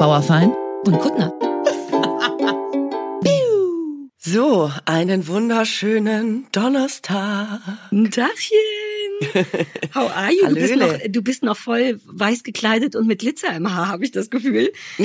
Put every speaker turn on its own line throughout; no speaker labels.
Bauerfein und Kuttner.
So, einen wunderschönen Donnerstag.
Ein Tagchen. How are you? Du bist, noch, du bist noch voll weiß gekleidet und mit Glitzer im Haar, habe ich das Gefühl. Du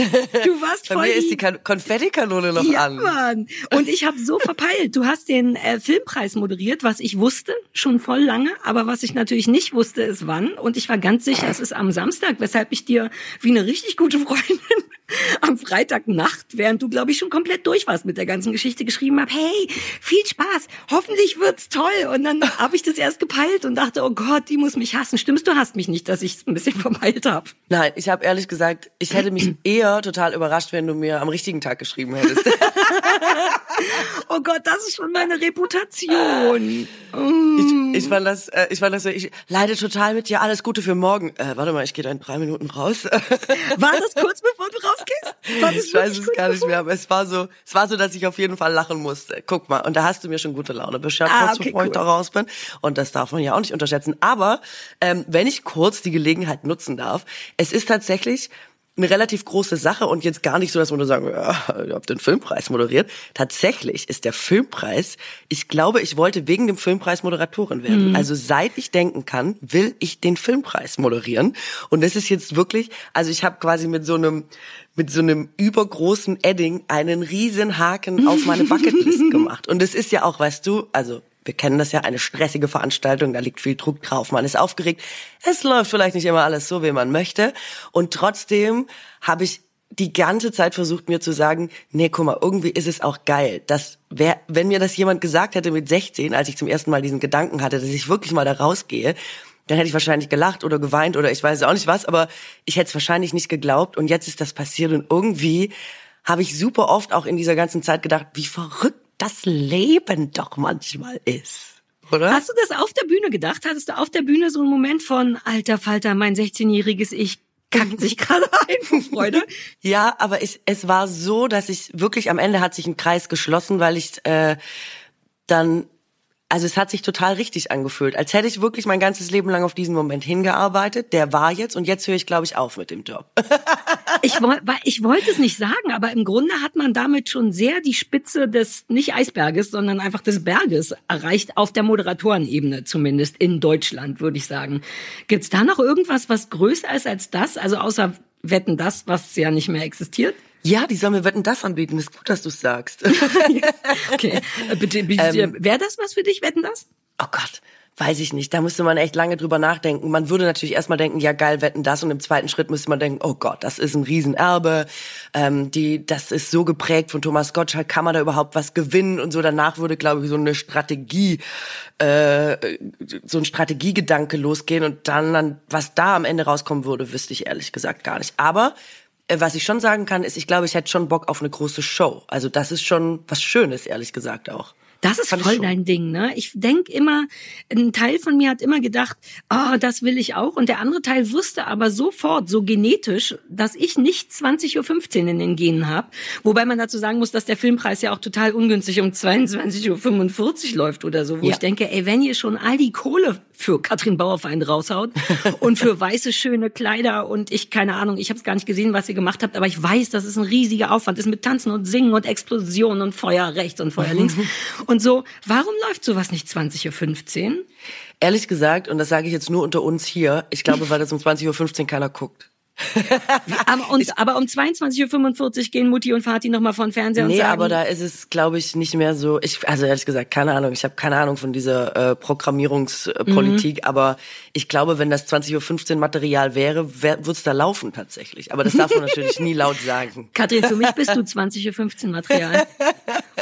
warst
Bei
voll.
mir ist die Kan- Konfettikanone noch
ja,
an.
Mann. Und ich habe so verpeilt. Du hast den äh, Filmpreis moderiert, was ich wusste, schon voll lange, aber was ich natürlich nicht wusste, ist wann. Und ich war ganz sicher, es ist am Samstag, weshalb ich dir wie eine richtig gute Freundin am Freitagnacht, während du, glaube ich, schon komplett durch warst mit der ganzen Geschichte, geschrieben habe, hey, viel Spaß, hoffentlich wird's toll. Und dann habe ich das erst gepeilt und dachte, oh Gott, die muss mich hassen. Stimmst du, hast mich nicht, dass ich es ein bisschen verpeilt habe.
Nein, ich habe ehrlich gesagt, ich hätte mich eher total überrascht, wenn du mir am richtigen Tag geschrieben hättest.
Oh Gott, das ist schon meine Reputation.
Ich, ich fand das, äh, ich fand das, so, ich leide total mit dir. Alles Gute für morgen. Äh, warte mal, ich gehe da in drei Minuten raus.
War das kurz bevor du rausgehst?
Ich weiß es gar nicht mehr, aber es war so, es war so, dass ich auf jeden Fall lachen musste. Guck mal, und da hast du mir schon gute Laune beschert,
Ah, okay,
bevor ich
cool.
da raus bin. Und das darf man ja auch nicht unterschätzen. Aber ähm, wenn ich kurz die Gelegenheit nutzen darf, es ist tatsächlich eine relativ große Sache und jetzt gar nicht so, dass man nur sagen, ja, ihr habt den Filmpreis moderiert. Tatsächlich ist der Filmpreis, ich glaube, ich wollte wegen dem Filmpreis Moderatorin werden.
Mhm.
Also seit ich denken kann, will ich den Filmpreis moderieren. Und das ist jetzt wirklich, also ich habe quasi mit so einem mit so einem übergroßen Edding einen riesen Haken auf meine Bucketlist gemacht. Und es ist ja auch, weißt du, also wir kennen das ja, eine stressige Veranstaltung, da liegt viel Druck drauf, man ist aufgeregt. Es läuft vielleicht nicht immer alles so, wie man möchte. Und trotzdem habe ich die ganze Zeit versucht mir zu sagen, nee, guck mal, irgendwie ist es auch geil, dass wer, wenn mir das jemand gesagt hätte mit 16, als ich zum ersten Mal diesen Gedanken hatte, dass ich wirklich mal da rausgehe, dann hätte ich wahrscheinlich gelacht oder geweint oder ich weiß auch nicht was, aber ich hätte es wahrscheinlich nicht geglaubt und jetzt ist das passiert und irgendwie habe ich super oft auch in dieser ganzen Zeit gedacht, wie verrückt das Leben doch manchmal ist. Oder?
Hast du das auf der Bühne gedacht? Hattest du auf der Bühne so einen Moment von, alter Falter, mein 16-jähriges Ich kackt sich gerade ein vor Freude?
Ja, aber ich, es war so, dass ich wirklich am Ende hat sich ein Kreis geschlossen, weil ich äh, dann, also es hat sich total richtig angefühlt, als hätte ich wirklich mein ganzes Leben lang auf diesen Moment hingearbeitet. Der war jetzt und jetzt höre ich, glaube ich, auf mit dem Job.
Ich, ich wollte es nicht sagen, aber im Grunde hat man damit schon sehr die Spitze des, nicht Eisberges, sondern einfach des Berges erreicht, auf der Moderatorenebene zumindest, in Deutschland, würde ich sagen. Gibt's da noch irgendwas, was größer ist als das? Also außer Wetten das, was ja nicht mehr existiert?
Ja, die sollen mir Wetten das anbieten. Ist gut, dass du sagst.
Okay, äh, bitte, bitte
Ähm,
wäre das was für dich, Wetten das?
Oh Gott, weiß ich nicht. Da müsste man echt lange drüber nachdenken. Man würde natürlich erstmal denken, ja geil, wetten das. Und im zweiten Schritt müsste man denken, oh Gott, das ist ein Riesenerbe. Ähm, die, das ist so geprägt von Thomas Gottschalk. Kann man da überhaupt was gewinnen? Und so danach würde, glaube ich, so eine Strategie, äh, so ein Strategiegedanke losgehen. Und dann, dann, was da am Ende rauskommen würde, wüsste ich ehrlich gesagt gar nicht. Aber äh, was ich schon sagen kann, ist, ich glaube, ich hätte schon Bock auf eine große Show. Also das ist schon was Schönes, ehrlich gesagt auch.
Das ist
ich
voll dein Ding, ne? Ich denk immer, ein Teil von mir hat immer gedacht, oh, das will ich auch. Und der andere Teil wusste aber sofort, so genetisch, dass ich nicht 20.15 Uhr in den Genen habe. Wobei man dazu sagen muss, dass der Filmpreis ja auch total ungünstig um 22.45 Uhr läuft oder so, wo
Ja.
ich denke, ey, wenn ihr schon all die Kohle für Katrin Bauerfeind raushaut und für weiße, schöne Kleider und ich, keine Ahnung, ich habe es gar nicht gesehen, was ihr gemacht habt, aber ich weiß, dass es ein riesiger Aufwand ist mit Tanzen und Singen und Explosionen und Feuer rechts und Feuer links. Und so, warum läuft sowas nicht 20.15 Uhr?
Ehrlich gesagt, und das sage ich jetzt nur unter uns hier, ich glaube, weil das um 20.15 Uhr keiner guckt.
Aber, und, aber um 22.45 Uhr gehen Mutti und Vati nochmal vor den Fernseher und
Nee,
sagen,
aber da ist es, glaube ich, nicht mehr so. Ich, also ehrlich gesagt, keine Ahnung. Ich habe keine Ahnung von dieser äh, Programmierungspolitik,
Mhm.
aber ich glaube, wenn das 20.15 Uhr Material wäre, wär, wird's da laufen tatsächlich. Aber das darf man natürlich nie laut sagen.
Katrin, für mich bist du 20.15 Uhr Material.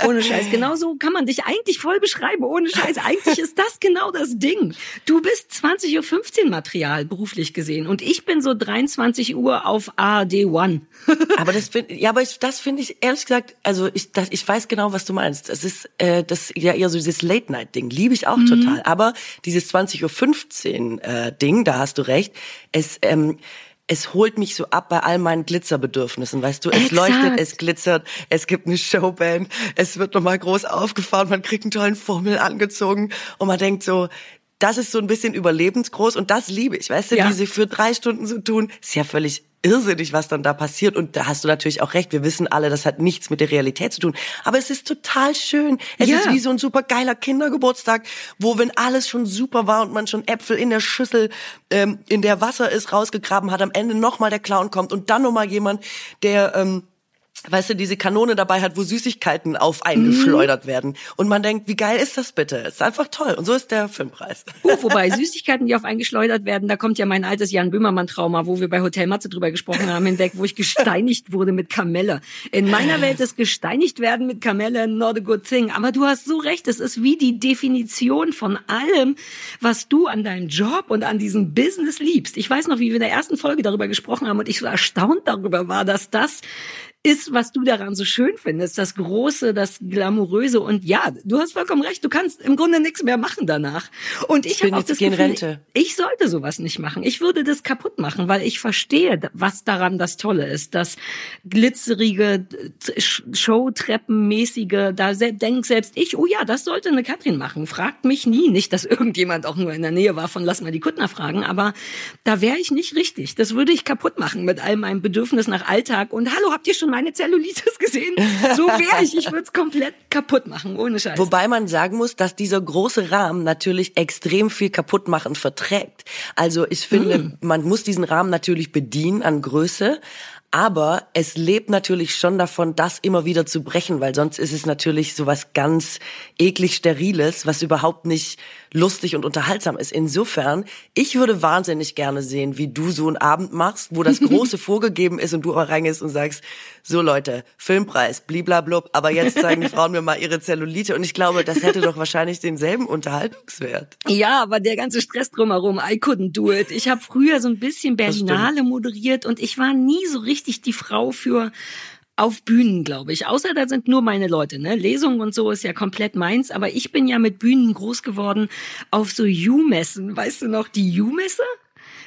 Ohne Scheiß. Genau so kann man dich eigentlich voll beschreiben. Ohne Scheiß. Eigentlich ist das genau das Ding. Du bist 20.15 Uhr Material, beruflich gesehen. Und ich bin so 23 Uhr auf ARD One.
Aber das find, ja, aber ich, das finde ich ehrlich gesagt, also ich, das, ich weiß genau, was du meinst. Es ist äh, das ja eher so dieses Late Night Ding, liebe ich auch
Mhm.
total. Aber dieses 20:15 Uhr äh, Ding, da hast du recht. Es ähm, es holt mich so ab bei all meinen Glitzerbedürfnissen, weißt du? Es
Exakt.
leuchtet, es glitzert, es gibt eine Showband, es wird nochmal groß aufgefahren, man kriegt einen tollen Formel angezogen und man denkt so, das ist so ein bisschen überlebensgroß und das liebe ich, weißt du,
Ja.
wie sie für drei Stunden so tun, ist ja völlig irrsinnig, was dann da passiert. Und da hast du natürlich auch recht. Wir wissen alle, das hat nichts mit der Realität zu tun. Aber es ist total schön. Es ja. ist wie so ein super geiler Kindergeburtstag, wo wenn alles schon super war und man schon Äpfel in der Schüssel, ähm, in der Wasser ist, rausgegraben hat, am Ende nochmal der Clown kommt und dann nochmal jemand, der ähm, weißt du, diese Kanone dabei hat, wo Süßigkeiten auf eingeschleudert mhm. werden. Und man denkt, wie geil ist das bitte? ist einfach toll. Und so ist der Filmpreis.
Uh, wobei Süßigkeiten, die auf eingeschleudert werden, da kommt ja mein altes Jan Böhmermann-Trauma, wo wir bei Hotel Matze drüber gesprochen haben, hinweg, wo ich gesteinigt wurde mit Kamelle. In meiner Welt ist gesteinigt werden mit Kamelle not a good thing. Aber du hast so recht, es ist wie die Definition von allem, was du an deinem Job und an diesem Business liebst. Ich weiß noch, wie wir in der ersten Folge darüber gesprochen haben und ich so erstaunt darüber war, dass das ist, was du daran so schön findest, das Große, das Glamouröse. Und ja, du hast vollkommen recht, du kannst im Grunde nichts mehr machen danach. Und ich, ich habe auch das Gefühl, Rente. ich sollte sowas nicht machen. Ich würde das kaputt machen, weil ich verstehe, was daran das Tolle ist. Das glitzerige, Showtreppenmäßige, da denkt selbst ich, oh ja, das sollte eine Katrin machen. Fragt mich nie. Nicht, dass irgendjemand auch nur in der Nähe war von lass mal die Kuttner fragen, aber da wäre ich nicht richtig. Das würde ich kaputt machen mit all meinem Bedürfnis nach Alltag. Und hallo, habt ihr schon meine Zellulitis gesehen? So wäre ich. Ich würde es komplett kaputt machen, ohne Scheiß.
Wobei man sagen muss, dass dieser große Rahmen natürlich extrem viel kaputt machen verträgt. Also ich finde, mm. man muss diesen Rahmen natürlich bedienen an Größe, aber es lebt natürlich schon davon, das immer wieder zu brechen, weil sonst ist es natürlich so was ganz eklig Steriles, was überhaupt nicht lustig und unterhaltsam ist. Insofern, ich würde wahnsinnig gerne sehen, wie du so einen Abend machst, wo das Große vorgegeben ist und du auch reingehst und sagst, so Leute, Filmpreis, bliblablub, aber jetzt zeigen die Frauen mir mal ihre Zellulite und ich glaube, das hätte doch wahrscheinlich denselben Unterhaltungswert.
Ja, aber der ganze Stress drumherum, I couldn't do it. Ich habe früher so ein bisschen Berlinale moderiert und ich war nie so richtig die Frau für auf Bühnen, glaube ich. Außer da sind nur meine Leute, ne? Lesungen und so ist ja komplett meins, aber ich bin ja mit Bühnen groß geworden auf so U-Messen. Weißt du noch, die U-Messe?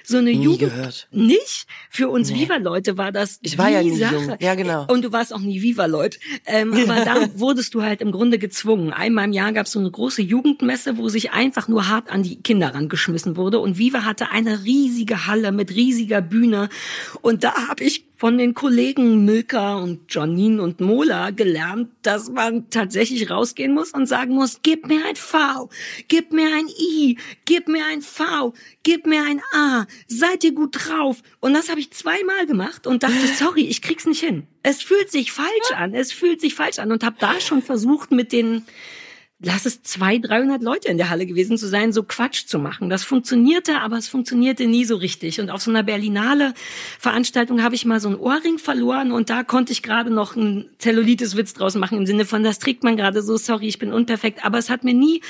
so eine
nie
Jugend
gehört.
nicht für uns nee. Viva-Leute war das
ich war ja nie
Sache.
Jung. ja genau
und du warst auch nie Viva-Leut ähm, aber da wurdest du halt im Grunde gezwungen einmal im Jahr gab es so eine große Jugendmesse wo sich einfach nur hart an die Kinder rangeschmissen wurde und Viva hatte eine riesige Halle mit riesiger Bühne und da habe ich von den Kollegen Milka und Janine und Mola gelernt, dass man tatsächlich rausgehen muss und sagen muss, gib mir ein V, gib mir ein I, gib mir ein V, gib mir ein A, seid ihr gut drauf? Und das habe ich zweimal gemacht und dachte, sorry, ich krieg's nicht hin. Es fühlt sich falsch an, es fühlt sich falsch an und habe da schon versucht mit den lass es zwei, dreihundert Leute in der Halle gewesen zu sein, so Quatsch zu machen. Das funktionierte, aber es funktionierte nie so richtig. Und auf so einer Berlinale Veranstaltung habe ich mal so einen Ohrring verloren und da konnte ich gerade noch einen Zellulitis-Witz draus machen im Sinne von, das trägt man gerade so, sorry, ich bin unperfekt. Aber es hat mir nie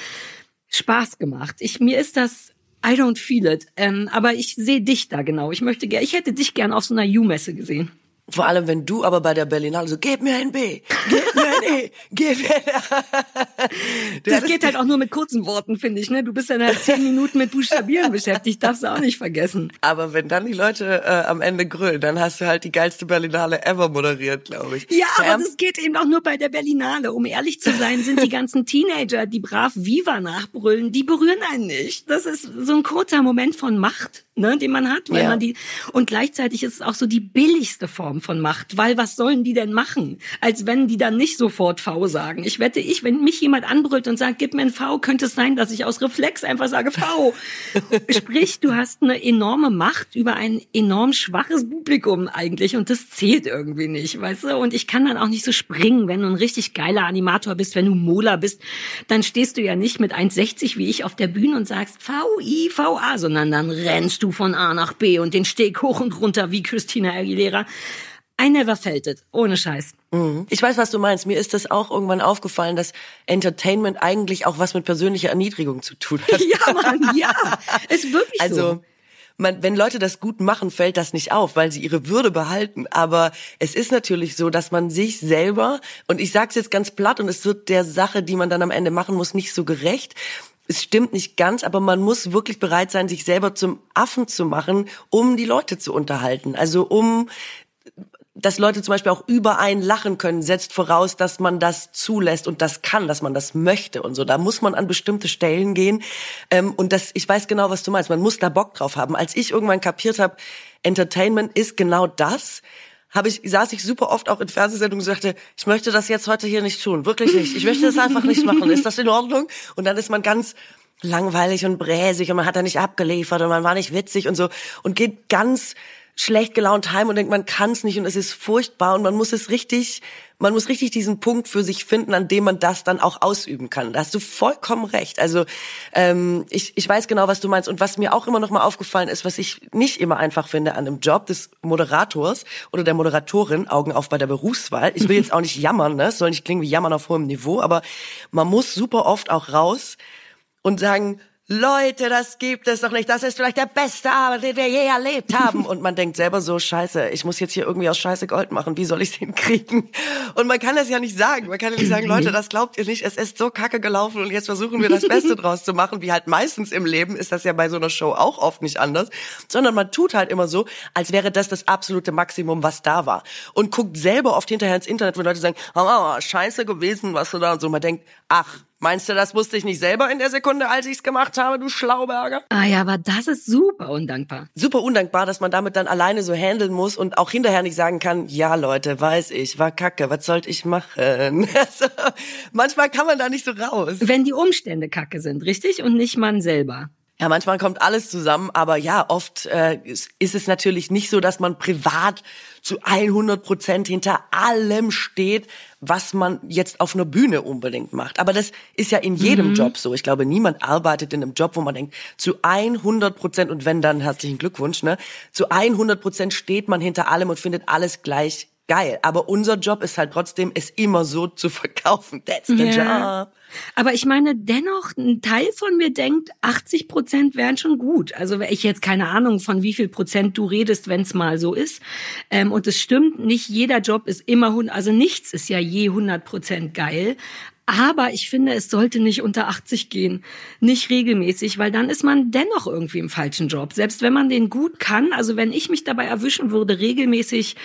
Spaß gemacht. Ich, mir ist das I don't feel it. Ähm, aber ich sehe dich da genau. Ich möchte ich hätte dich gern auf so einer U-Messe gesehen.
Vor allem, wenn du aber bei der Berlinale so, gib mir ein B, gib mir ein E, gib mir ein
A. Das geht halt auch nur mit kurzen Worten, finde ich. Ne? Du bist dann halt zehn Minuten mit Buchstabieren beschäftigt, darfst du auch nicht vergessen.
Aber wenn dann die Leute äh, am Ende grüllen, dann hast du halt die geilste Berlinale ever moderiert, glaube ich.
Ja, aber das geht eben auch nur bei der Berlinale. Um ehrlich zu sein, sind die ganzen Teenager, die brav Viva nachbrüllen, die berühren einen nicht. Das ist so ein kurzer Moment von Macht ne, den man hat, weil ja. man die und gleichzeitig ist es auch so die billigste Form von Macht, weil was sollen die denn machen, als wenn die dann nicht sofort V sagen? Ich wette, ich, wenn mich jemand anbrüllt und sagt, gib mir ein V, könnte es sein, dass ich aus Reflex einfach sage V. Sprich, du hast eine enorme Macht über ein enorm schwaches Publikum eigentlich und das zählt irgendwie nicht, weißt du? Und ich kann dann auch nicht so springen, wenn du ein richtig geiler Animator bist, wenn du Mola bist, dann stehst du ja nicht mit 1,60 wie ich auf der Bühne und sagst V, I, V, A, sondern dann rennst du du von A nach B und den Steg hoch und runter wie Christina Aguilera. I never felt it. Ohne Scheiß.
Mhm. Ich weiß, was du meinst. Mir ist das auch irgendwann aufgefallen, dass Entertainment eigentlich auch was mit persönlicher Erniedrigung zu tun hat.
Ja, Mann, ja. Ist wirklich
also,
so.
Man, wenn Leute das gut machen, fällt das nicht auf, weil sie ihre Würde behalten. Aber es ist natürlich so, dass man sich selber, und ich sag's jetzt ganz platt, und es wird der Sache, die man dann am Ende machen muss, nicht so gerecht es stimmt nicht ganz, aber man muss wirklich bereit sein, sich selber zum Affen zu machen, um die Leute zu unterhalten. Also um dass Leute zum Beispiel auch über einen lachen können, setzt voraus, dass man das zulässt und das kann, dass man das möchte und so. Da muss man an bestimmte Stellen gehen. Ähm, und das, ich weiß genau, was du meinst. Man muss da Bock drauf haben. Als ich irgendwann kapiert habe, Entertainment ist genau das. Habe ich, saß ich super oft auch in Fernsehsendungen und sagte, ich möchte das jetzt heute hier nicht tun. Wirklich nicht. Ich möchte das einfach nicht machen. Ist das in Ordnung? Und dann ist man ganz langweilig und bräsig und man hat da nicht abgeliefert und man war nicht witzig und so und geht ganz schlecht gelaunt heim und denkt, man kann es nicht und es ist furchtbar und man muss es richtig, man muss richtig diesen Punkt für sich finden, an dem man das dann auch ausüben kann. Da hast du vollkommen recht. Also ähm, ich, ich weiß genau, was du meinst. Und was mir auch immer noch mal aufgefallen ist, was ich nicht immer einfach finde an einem Job des Moderators oder der Moderatorin, Augen auf bei der Berufswahl. Ich will jetzt auch nicht jammern, ne? Es soll nicht klingen wie jammern auf hohem Niveau, aber man muss super oft auch raus und sagen, Leute, das gibt es doch nicht. Das ist vielleicht der beste Abend, den wir je erlebt haben. Und man denkt selber so, scheiße, ich muss jetzt hier irgendwie aus Scheiße Gold machen. Wie soll ich den kriegen? Und man kann das ja nicht sagen. Man kann ja nicht sagen, Leute, das glaubt ihr nicht. Es ist so kacke gelaufen und jetzt versuchen wir das Beste draus zu machen. Wie halt meistens im Leben ist das ja bei so einer Show auch oft nicht anders. Sondern man tut halt immer so, als wäre das das absolute Maximum, was da war. Und guckt selber oft hinterher ins Internet, wo Leute sagen, oh, scheiße gewesen, was du da und so. Man denkt, ach, Meinst du, das wusste ich nicht selber in der Sekunde, als ich es gemacht habe, du Schlauberger?
Ah ja, aber das ist super undankbar.
Super undankbar, dass man damit dann alleine so handeln muss und auch hinterher nicht sagen kann, ja Leute, weiß ich, war kacke, was sollte ich machen? Also, manchmal kann man da nicht so raus.
Wenn die Umstände kacke sind, richtig? Und nicht man selber.
Ja, manchmal kommt alles zusammen, aber ja, oft äh, ist es natürlich nicht so, dass man privat zu 100 Prozent hinter allem steht, was man jetzt auf einer Bühne unbedingt macht. Aber das ist ja in jedem mhm. Job so. Ich glaube, niemand arbeitet in einem Job, wo man denkt, zu 100 Prozent, und wenn dann herzlichen Glückwunsch, ne, zu 100 Prozent steht man hinter allem und findet alles gleich geil. Aber unser Job ist halt trotzdem, es immer so zu verkaufen. That's the yeah. job.
Aber ich meine, dennoch, ein Teil von mir denkt, 80 Prozent wären schon gut. Also ich jetzt keine Ahnung, von wie viel Prozent du redest, wenn es mal so ist. Ähm, und es stimmt, nicht jeder Job ist immer, also nichts ist ja je 100 Prozent geil. Aber ich finde, es sollte nicht unter 80 gehen. Nicht regelmäßig, weil dann ist man dennoch irgendwie im falschen Job. Selbst wenn man den gut kann, also wenn ich mich dabei erwischen würde, regelmäßig,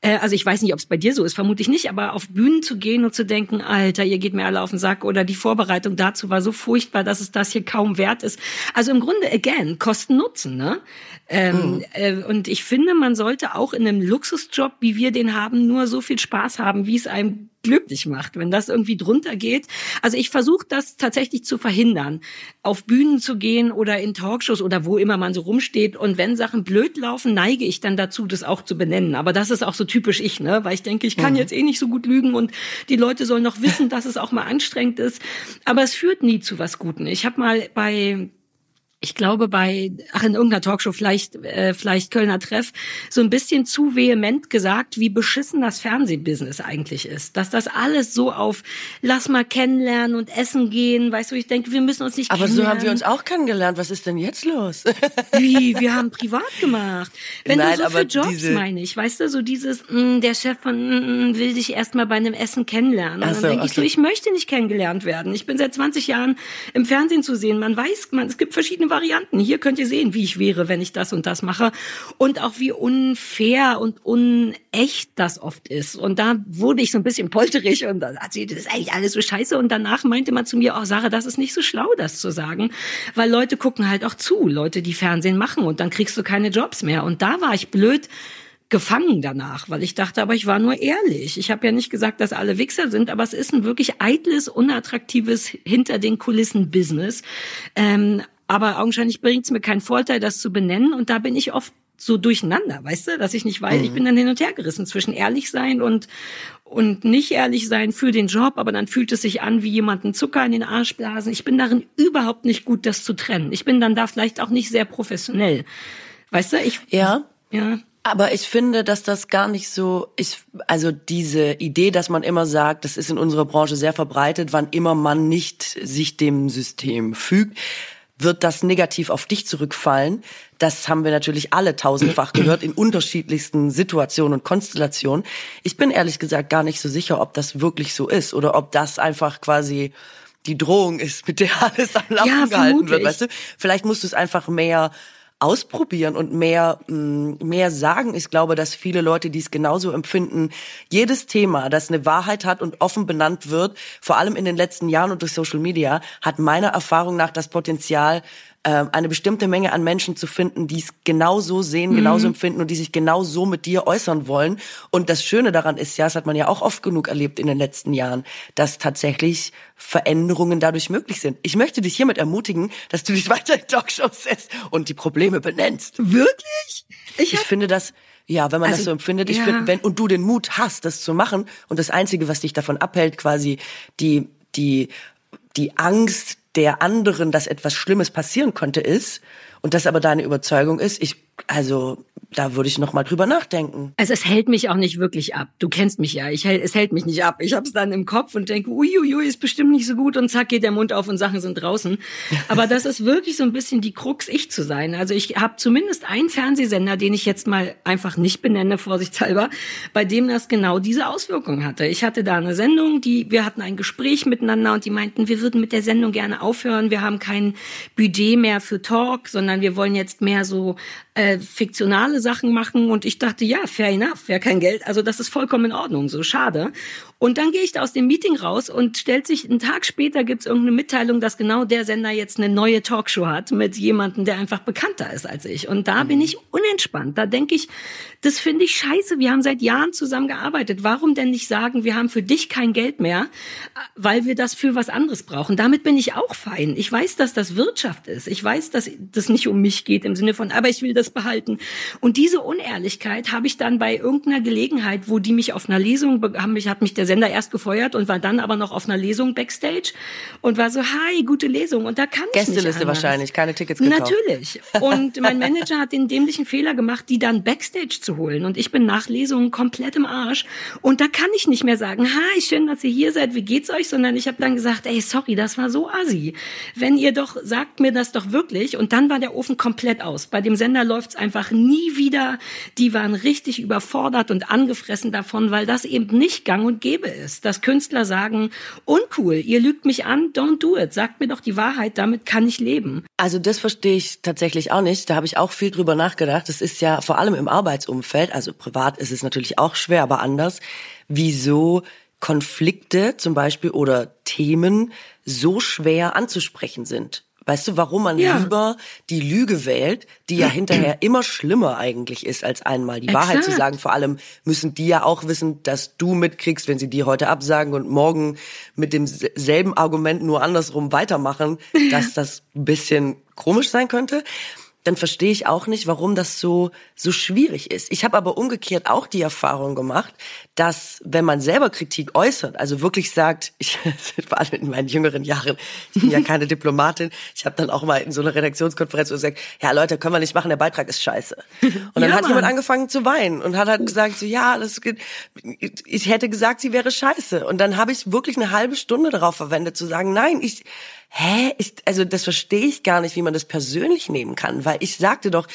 äh, also ich weiß nicht, ob es bei dir so ist, vermute ich nicht, aber auf Bühnen zu gehen und zu denken, Alter, ihr geht mir alle auf den Sack oder die Vorbereitung dazu war so furchtbar, dass es das hier kaum wert ist. Also im Grunde, again, Kosten Nutzen, ne? Ähm, mhm. äh, und ich finde, man sollte auch in einem Luxusjob, wie wir den haben, nur so viel Spaß haben, wie es einem glücklich macht, wenn das irgendwie drunter geht. Also ich versuche das tatsächlich zu verhindern, auf Bühnen zu gehen oder in Talkshows oder wo immer man so rumsteht. Und wenn Sachen blöd laufen, neige ich dann dazu, das auch zu benennen. Aber das ist auch so typisch ich, ne? Weil ich denke, ich kann mhm. jetzt eh nicht so gut lügen und die Leute sollen noch wissen, dass es auch mal anstrengend ist. Aber es führt nie zu was Guten. Ich habe mal bei ich glaube bei, ach in irgendeiner Talkshow, vielleicht, äh, vielleicht Kölner Treff, so ein bisschen zu vehement gesagt, wie beschissen das Fernsehbusiness eigentlich ist. Dass das alles so auf, lass mal kennenlernen und essen gehen, weißt du, ich denke, wir müssen uns nicht
Aber so haben wir uns auch kennengelernt. Was ist denn jetzt los?
wie? Wir haben privat gemacht. Wenn Nein, du so für Jobs meine ich, weißt du, so dieses, mh, mm, der Chef von mh, mm, mm, will dich erstmal bei einem Essen kennenlernen. Und so, dann denke okay. ich so, ich möchte nicht kennengelernt werden. Ich bin seit 20 Jahren im Fernsehen zu sehen. Man weiß, man, es gibt verschiedene Varianten. Hier könnt ihr sehen, wie ich wäre, wenn ich das und das mache. Und auch wie unfair und unecht das oft ist. Und da wurde ich so ein bisschen polterig und dann hat sie, das ist eigentlich alles so scheiße. Und danach meinte man zu mir, oh, Sarah, das ist nicht so schlau, das zu sagen. Weil Leute gucken halt auch zu, Leute, die Fernsehen machen. Und dann kriegst du keine Jobs mehr. Und da war ich blöd gefangen danach, weil ich dachte, aber ich war nur ehrlich. Ich habe ja nicht gesagt, dass alle Wichser sind, aber es ist ein wirklich eitles, unattraktives hinter den Kulissen Business. Ähm, aber augenscheinlich bringt es mir keinen Vorteil, das zu benennen. Und da bin ich oft so durcheinander, weißt du, dass ich nicht weiß, mhm. ich bin dann hin und her gerissen zwischen ehrlich sein und und nicht ehrlich sein für den Job, aber dann fühlt es sich an wie jemanden Zucker in den Arsch blasen. Ich bin darin überhaupt nicht gut, das zu trennen. Ich bin dann da vielleicht auch nicht sehr professionell. Weißt du, ich
Ja. Ja. Aber ich finde, dass das gar nicht so, ich, also diese Idee, dass man immer sagt, das ist in unserer Branche sehr verbreitet, wann immer man nicht sich dem System fügt, wird das negativ auf dich zurückfallen. Das haben wir natürlich alle tausendfach gehört in unterschiedlichsten Situationen und Konstellationen. Ich bin ehrlich gesagt gar nicht so sicher, ob das wirklich so ist oder ob das einfach quasi die Drohung ist, mit der alles am Laufen ja, gehalten wird, weißt du? Vielleicht musst du es einfach mehr ausprobieren und mehr, mm, mehr sagen. Ich glaube, dass viele Leute, die es genauso empfinden, jedes Thema, das eine Wahrheit hat und offen benannt wird, vor allem in den letzten Jahren und durch Social Media, hat meiner Erfahrung nach das Potenzial, äh, eine bestimmte Menge an Menschen zu finden, die es genauso sehen, genauso mhm. empfinden und die sich genau so mit dir äußern wollen. Und das Schöne daran ist ja, das hat man ja auch oft genug erlebt in den letzten Jahren, dass tatsächlich Veränderungen dadurch möglich sind. Ich möchte dich hiermit ermutigen, dass du dich weiter in Talkshows setzt und die Probleme benennst.
Wirklich?
Ich, ich finde das, ja, wenn man also, das so empfindet, ich ja. finde, wenn, und du den Mut hast, das zu machen, und das Einzige, was dich davon abhält, quasi die, die, die Angst der anderen, dass etwas Schlimmes passieren könnte, ist, und das aber deine Überzeugung ist, ich, also, da würde ich noch mal drüber nachdenken.
Also es hält mich auch nicht wirklich ab. Du kennst mich ja. Ich, es hält mich nicht ab. Ich habe es dann im Kopf und denke, uiuiui, ist bestimmt nicht so gut und zack geht der Mund auf und Sachen sind draußen. Aber das ist wirklich so ein bisschen die Krux, ich zu sein. Also ich habe zumindest einen Fernsehsender, den ich jetzt mal einfach nicht benenne, vorsichtshalber, bei dem das genau diese Auswirkung hatte. Ich hatte da eine Sendung, die wir hatten ein Gespräch miteinander und die meinten, wir würden mit der Sendung gerne aufhören. Wir haben kein Budget mehr für Talk, sondern wir wollen jetzt mehr so äh, fiktionale Sachen machen und ich dachte, ja, fair enough, wäre kein Geld, also das ist vollkommen in Ordnung, so schade. Und dann gehe ich da aus dem Meeting raus und stellt sich, einen Tag später gibt's irgendeine Mitteilung, dass genau der Sender jetzt eine neue Talkshow hat mit jemandem, der einfach bekannter ist als ich. Und da mhm. bin ich unentspannt. Da denke ich, das finde ich scheiße. Wir haben seit Jahren zusammen gearbeitet. Warum denn nicht sagen, wir haben für dich kein Geld mehr, weil wir das für was anderes brauchen? Damit bin ich auch fein. Ich weiß, dass das Wirtschaft ist. Ich weiß, dass das nicht um mich geht im Sinne von, aber ich will das behalten. Und diese Unehrlichkeit habe ich dann bei irgendeiner Gelegenheit, wo die mich auf einer Lesung, haben mich, hat mich der Sender erst gefeuert und war dann aber noch auf einer Lesung backstage und war so, hi, gute Lesung. Und da kann ich
Gästeliste wahrscheinlich, keine Tickets gekauft.
Natürlich. Und mein Manager hat den dämlichen Fehler gemacht, die dann backstage zu holen. Und ich bin nach Lesungen komplett im Arsch. Und da kann ich nicht mehr sagen, hi, schön, dass ihr hier seid, wie geht's euch? Sondern ich habe dann gesagt, ey, sorry, das war so assi. Wenn ihr doch, sagt mir das doch wirklich. Und dann war der Ofen komplett aus. Bei dem Sender läuft's einfach nie wieder. Die waren richtig überfordert und angefressen davon, weil das eben nicht gang und gäbe gäbe es, dass Künstler sagen, uncool, ihr lügt mich an, don't do it, sagt mir doch die Wahrheit, damit kann ich leben.
Also das verstehe ich tatsächlich auch nicht. Da habe ich auch viel drüber nachgedacht. Das ist ja vor allem im Arbeitsumfeld, also privat ist es natürlich auch schwer, aber anders. Wieso Konflikte zum Beispiel oder Themen so schwer anzusprechen sind. Weißt du, warum man ja. lieber die Lüge wählt, die ja hinterher immer schlimmer eigentlich ist, als einmal die Exakt. Wahrheit zu sagen? Vor allem müssen die ja auch wissen, dass du mitkriegst, wenn sie dir heute absagen und morgen mit demselben Argument nur andersrum weitermachen, dass das ein bisschen komisch sein könnte dann verstehe ich auch nicht, warum das so so schwierig ist. Ich habe aber umgekehrt auch die Erfahrung gemacht, dass wenn man selber Kritik äußert, also wirklich sagt, ich vor allem in meinen jüngeren Jahren, ich bin ja keine Diplomatin, ich habe dann auch mal in so einer Redaktionskonferenz gesagt, ja Leute, können wir nicht machen, der Beitrag ist scheiße. Und dann ja, hat Mann. jemand angefangen zu weinen und hat halt gesagt so, ja, das geht, ich hätte gesagt, sie wäre scheiße. Und dann habe ich wirklich eine halbe Stunde darauf verwendet zu sagen, nein, ich hä, ich, also das verstehe ich gar nicht, wie man das persönlich nehmen kann, weil ich sagte doch,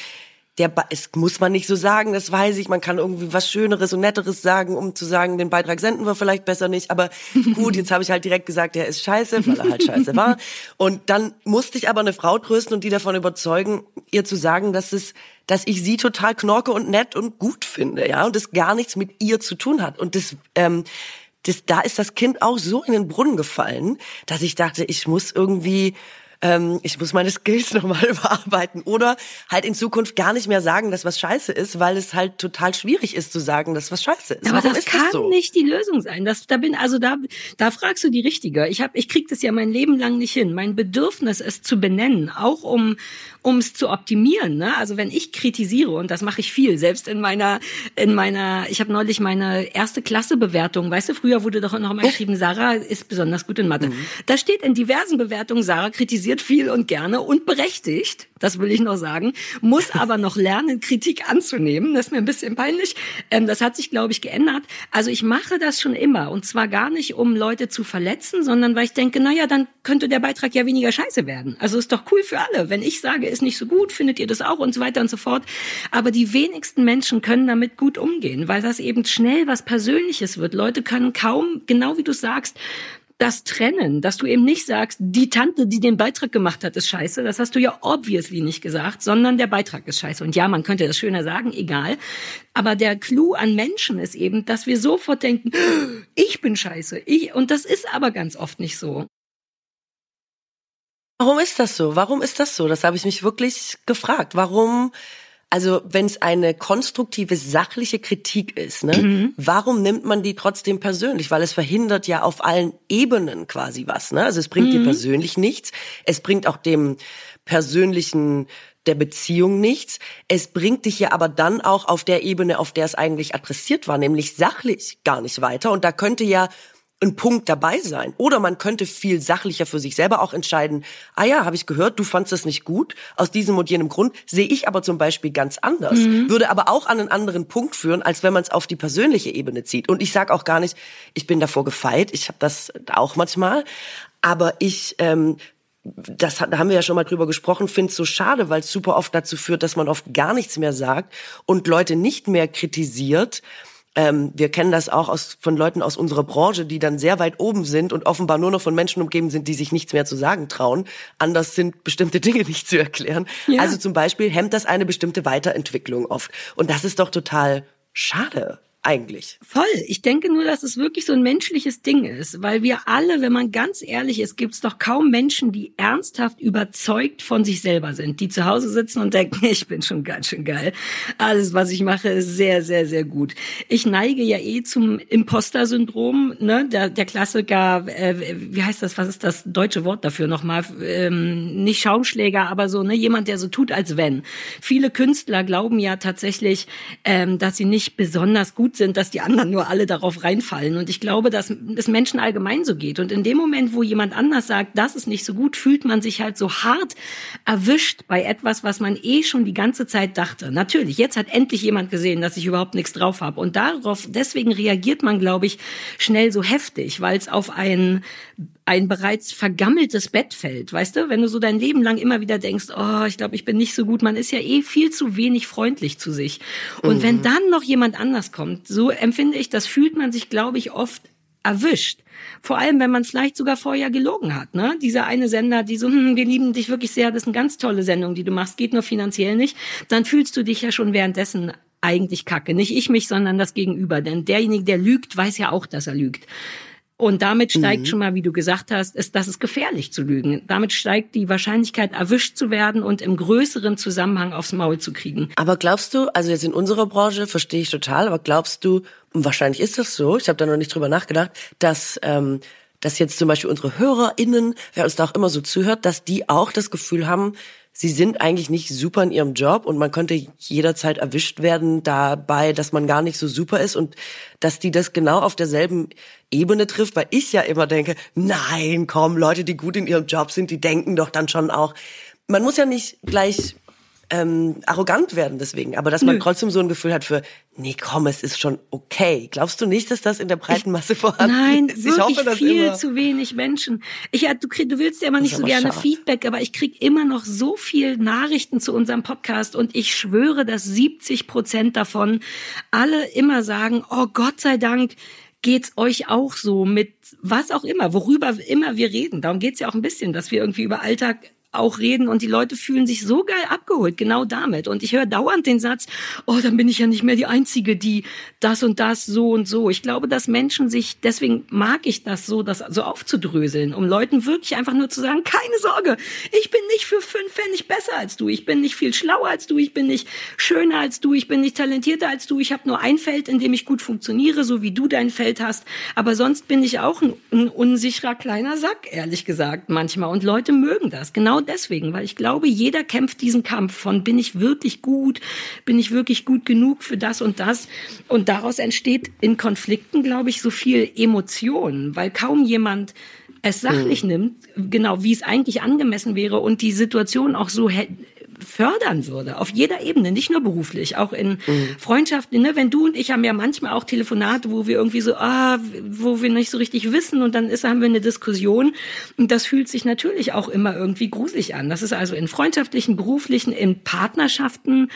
der ba es muss man nicht so sagen, das weiß ich, man kann irgendwie was Schöneres und Netteres sagen, um zu sagen, den Beitrag senden wir vielleicht besser nicht, aber gut, jetzt habe ich halt direkt gesagt, der ist scheiße, weil er halt scheiße war. Und dann musste ich aber eine Frau trösten und die davon überzeugen, ihr zu sagen, dass es dass ich sie total knorke und nett und gut finde, ja, und das gar nichts mit ihr zu tun hat. Und das ähm, das, da ist das Kind auch so in den Brunnen gefallen, dass ich dachte, ich muss irgendwie ähm, ich muss meine Skills nochmal überarbeiten oder halt in Zukunft gar nicht mehr sagen, dass was scheiße ist, weil es halt total schwierig ist zu sagen, dass was scheiße ist.
Aber
Warum
das kann das so? nicht die Lösung sein. Das, da bin also da da fragst du die Richtige. Ich habe ich krieg das ja mein Leben lang nicht hin. Mein Bedürfnis es zu benennen, auch um um es zu optimieren. Ne? Also wenn ich kritisiere und das mache ich viel, selbst in meiner in meiner, ich habe neulich meine erste Klasse Bewertung. Weißt du, früher wurde doch noch mal geschrieben, Sarah ist besonders gut in Mathe. Mhm. Da steht in diversen Bewertungen, Sarah kritisiert viel und gerne und berechtigt. Das will ich noch sagen. Muss aber noch lernen, Kritik anzunehmen. Das ist mir ein bisschen peinlich. Ähm, das hat sich, glaube ich, geändert. Also ich mache das schon immer und zwar gar nicht, um Leute zu verletzen, sondern weil ich denke, na ja, dann könnte der Beitrag ja weniger scheiße werden. Also ist doch cool für alle. Wenn ich sage, ist nicht so gut, findet ihr das auch und so weiter und so fort. Aber die wenigsten Menschen können damit gut umgehen, weil das eben schnell was Persönliches wird. Leute können kaum, genau wie du sagst, das trennen, dass du eben nicht sagst, die Tante, die den Beitrag gemacht hat, ist scheiße. Das hast du ja obviously nicht gesagt, sondern der Beitrag ist scheiße. Und ja, man könnte das schöner sagen, egal. Aber der Clou an Menschen ist eben, dass wir sofort denken, ich bin scheiße. Ich, und das ist aber ganz oft nicht so.
Warum ist das so? Warum ist das so? Das habe ich mich wirklich gefragt. Warum also wenn es eine konstruktive, sachliche Kritik ist, ne, mhm. warum nimmt man die trotzdem persönlich? Weil es verhindert ja auf allen Ebenen quasi was. Ne? Also es bringt mhm. dir persönlich nichts. Es bringt auch dem persönlichen der Beziehung nichts. Es bringt dich ja aber dann auch auf der Ebene, auf der es eigentlich adressiert war, nämlich sachlich gar nicht weiter. Und da könnte ja ein Punkt dabei sein. Oder man könnte viel sachlicher für sich selber auch entscheiden, ah ja, habe ich gehört, du fandst das nicht gut, aus diesem und jenem Grund, sehe ich aber zum Beispiel ganz anders. Mhm. Würde aber auch an einen anderen Punkt führen, als wenn man es auf die persönliche Ebene zieht. Und ich sage auch gar nicht, ich bin davor gefeit, ich habe das auch manchmal, aber ich ähm, das da haben wir ja schon mal drüber gesprochen, finde es so schade, weil es super oft dazu führt, dass man oft gar nichts mehr sagt und Leute nicht mehr kritisiert, ähm, wir kennen das auch aus, von Leuten aus unserer Branche, die dann sehr weit oben sind und offenbar nur noch von Menschen umgeben sind, die sich nichts mehr zu sagen trauen. Anders sind bestimmte Dinge nicht zu erklären. Ja. Also zum Beispiel hemmt das eine bestimmte Weiterentwicklung oft. Und das ist doch total schade eigentlich.
Voll. Ich denke nur, dass es wirklich so ein menschliches Ding ist, weil wir alle, wenn man ganz ehrlich ist, gibt es doch kaum Menschen, die ernsthaft überzeugt von sich selber sind, die zu Hause sitzen und denken, ich bin schon ganz schön geil. Alles, was ich mache, ist sehr, sehr, sehr gut. Ich neige ja eh zum Imposter-Syndrom, ne? Der, der Klassiker, äh, wie heißt das, was ist das deutsche Wort dafür nochmal? Ähm, nicht Schaumschläger, aber so, ne, jemand, der so tut, als wenn. Viele Künstler glauben ja tatsächlich, ähm, dass sie nicht besonders gut sind, dass die anderen nur alle darauf reinfallen. Und ich glaube, dass es Menschen allgemein so geht. Und in dem Moment, wo jemand anders sagt, das ist nicht so gut, fühlt man sich halt so hart erwischt bei etwas, was man eh schon die ganze Zeit dachte. Natürlich, jetzt hat endlich jemand gesehen, dass ich überhaupt nichts drauf habe. Und darauf, deswegen reagiert man, glaube ich, schnell so heftig, weil es auf ein ein bereits vergammeltes Bett fällt, weißt du? Wenn du so dein Leben lang immer wieder denkst, oh, ich glaube, ich bin nicht so gut, man ist ja eh viel zu wenig freundlich zu sich. Und mhm. wenn dann noch jemand anders kommt, so empfinde ich, das fühlt man sich, glaube ich, oft erwischt. Vor allem, wenn man vielleicht sogar vorher gelogen hat. Ne? Dieser eine Sender, die so, hm, wir lieben dich wirklich sehr, das ist eine ganz tolle Sendung, die du machst, geht nur finanziell nicht. Dann fühlst du dich ja schon währenddessen eigentlich kacke. Nicht ich mich, sondern das Gegenüber. Denn derjenige, der lügt, weiß ja auch, dass er lügt. Und damit steigt mhm. schon mal, wie du gesagt hast, ist, dass es gefährlich zu lügen. Damit steigt die Wahrscheinlichkeit, erwischt zu werden und im größeren Zusammenhang aufs Maul zu kriegen.
Aber glaubst du, also jetzt in unserer Branche verstehe ich total, aber glaubst du, und wahrscheinlich ist das so, ich habe da noch nicht drüber nachgedacht, dass ähm, dass jetzt zum Beispiel unsere HörerInnen, wer uns da auch immer so zuhört, dass die auch das Gefühl haben, sie sind eigentlich nicht super in ihrem Job und man könnte jederzeit erwischt werden dabei, dass man gar nicht so super ist und dass die das genau auf derselben Ebene trifft, weil ich ja immer denke, nein, komm, Leute, die gut in ihrem Job sind, die denken doch dann schon auch, man muss ja nicht gleich ähm, arrogant werden deswegen, aber dass man Nö. trotzdem so ein Gefühl hat für, nee, komm, es ist schon okay. Glaubst du nicht, dass das in der breiten Masse vorhanden
Nein, ist? Nein, wirklich hoffe, viel zu wenig Menschen. Ich, ja, du, krieg, du willst ja immer nicht so gerne schade. Feedback, aber ich krieg immer noch so viel Nachrichten zu unserem Podcast und ich schwöre, dass 70 Prozent davon alle immer sagen, oh Gott sei Dank, geht's euch auch so mit was auch immer, worüber immer wir reden. Darum geht's ja auch ein bisschen, dass wir irgendwie über Alltag auch reden und die Leute fühlen sich so geil abgeholt, genau damit. Und ich höre dauernd den Satz, oh, dann bin ich ja nicht mehr die Einzige, die das und das so und so. Ich glaube, dass Menschen sich, deswegen mag ich das so, das so aufzudröseln, um Leuten wirklich einfach nur zu sagen, keine Sorge, ich bin nicht für fünf Pfennig besser als du, ich bin nicht viel schlauer als du, ich bin nicht schöner als du, ich bin nicht talentierter als du, ich habe nur ein Feld, in dem ich gut funktioniere, so wie du dein Feld hast. Aber sonst bin ich auch ein, ein unsicherer kleiner Sack, ehrlich gesagt, manchmal. Und Leute mögen das. Genau deswegen, weil ich glaube, jeder kämpft diesen Kampf von, bin ich wirklich gut, bin ich wirklich gut genug für das und das. Und daraus entsteht in Konflikten, glaube ich, so viel Emotion, weil kaum jemand es sachlich mhm. nimmt, genau wie es eigentlich angemessen wäre und die Situation auch so fördern würde, auf jeder Ebene, nicht nur beruflich, auch in mhm. Freundschaften. Ne? Wenn du und ich haben ja manchmal auch Telefonate, wo wir irgendwie so, ah, wo wir nicht so richtig wissen und dann ist, haben wir eine Diskussion und das fühlt sich natürlich auch immer irgendwie gruselig an. Das ist also in freundschaftlichen, beruflichen, in Partnerschaften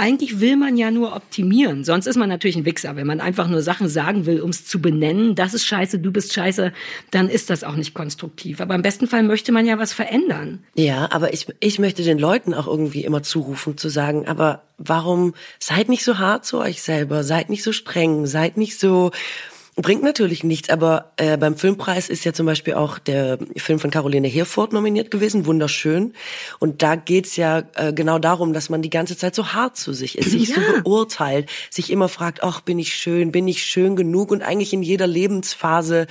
eigentlich will man ja nur optimieren. Sonst ist man natürlich ein Wichser. Wenn man einfach nur Sachen sagen will, um es zu benennen, das ist scheiße, du bist scheiße, dann ist das auch nicht konstruktiv. Aber im besten Fall möchte man ja was verändern.
Ja, aber ich, ich möchte den Leuten auch irgendwie immer zurufen, zu sagen, aber warum seid nicht so hart zu euch selber, seid nicht so streng, seid nicht so Bringt natürlich nichts, aber äh, beim Filmpreis ist ja zum Beispiel auch der Film von Caroline Herford nominiert gewesen, wunderschön. Und da geht's ja äh, genau darum, dass man die ganze Zeit so hart zu sich ist, sich ja. so beurteilt, sich immer fragt, ach, bin ich schön, bin ich schön genug? Und eigentlich in jeder Lebensphase,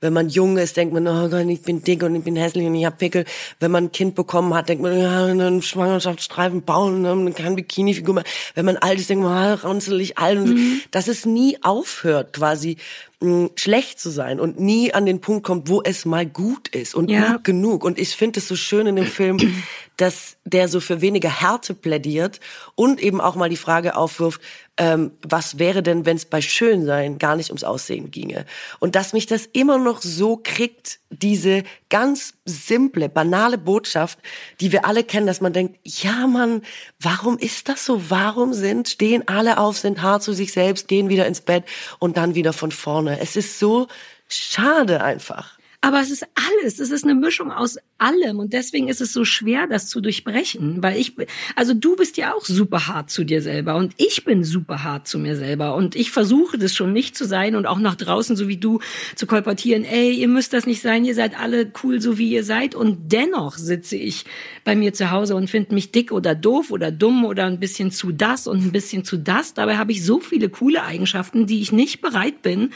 wenn man jung ist, denkt man, oh Gott, ich bin dick und ich bin hässlich und ich hab Pickel. Wenn man ein Kind bekommen hat, denkt man, ja, einen Schwangerschaftsstreifen bauen, ne, kein Bikini-Figur Wenn man alt ist, denkt man, ah, runzelig alt. Mhm. Dass es nie aufhört, quasi mh, schlecht zu sein und nie an den Punkt kommt, wo es mal gut ist und ja. gut genug. Und ich finde es so schön in dem Film, dass der so für weniger Härte plädiert und eben auch mal die Frage aufwirft, ähm, was wäre denn, wenn es bei Schönsein gar nicht ums Aussehen ginge? Und dass mich das immer noch so kriegt, diese ganz simple, banale Botschaft, die wir alle kennen, dass man denkt, ja Mann, warum ist das so? Warum sind, stehen alle auf, sind hart zu sich selbst, gehen wieder ins Bett und dann wieder von vorne? Es ist so schade einfach.
Aber es ist alles. Es ist eine Mischung aus allem. Und deswegen ist es so schwer, das zu durchbrechen. Weil ich, also du bist ja auch super hart zu dir selber. Und ich bin super hart zu mir selber. Und ich versuche das schon nicht zu sein und auch nach draußen, so wie du, zu kolportieren. Ey, ihr müsst das nicht sein. Ihr seid alle cool, so wie ihr seid. Und dennoch sitze ich bei mir zu Hause und finde mich dick oder doof oder dumm oder ein bisschen zu das und ein bisschen zu das. Dabei habe ich so viele coole Eigenschaften, die ich nicht bereit bin,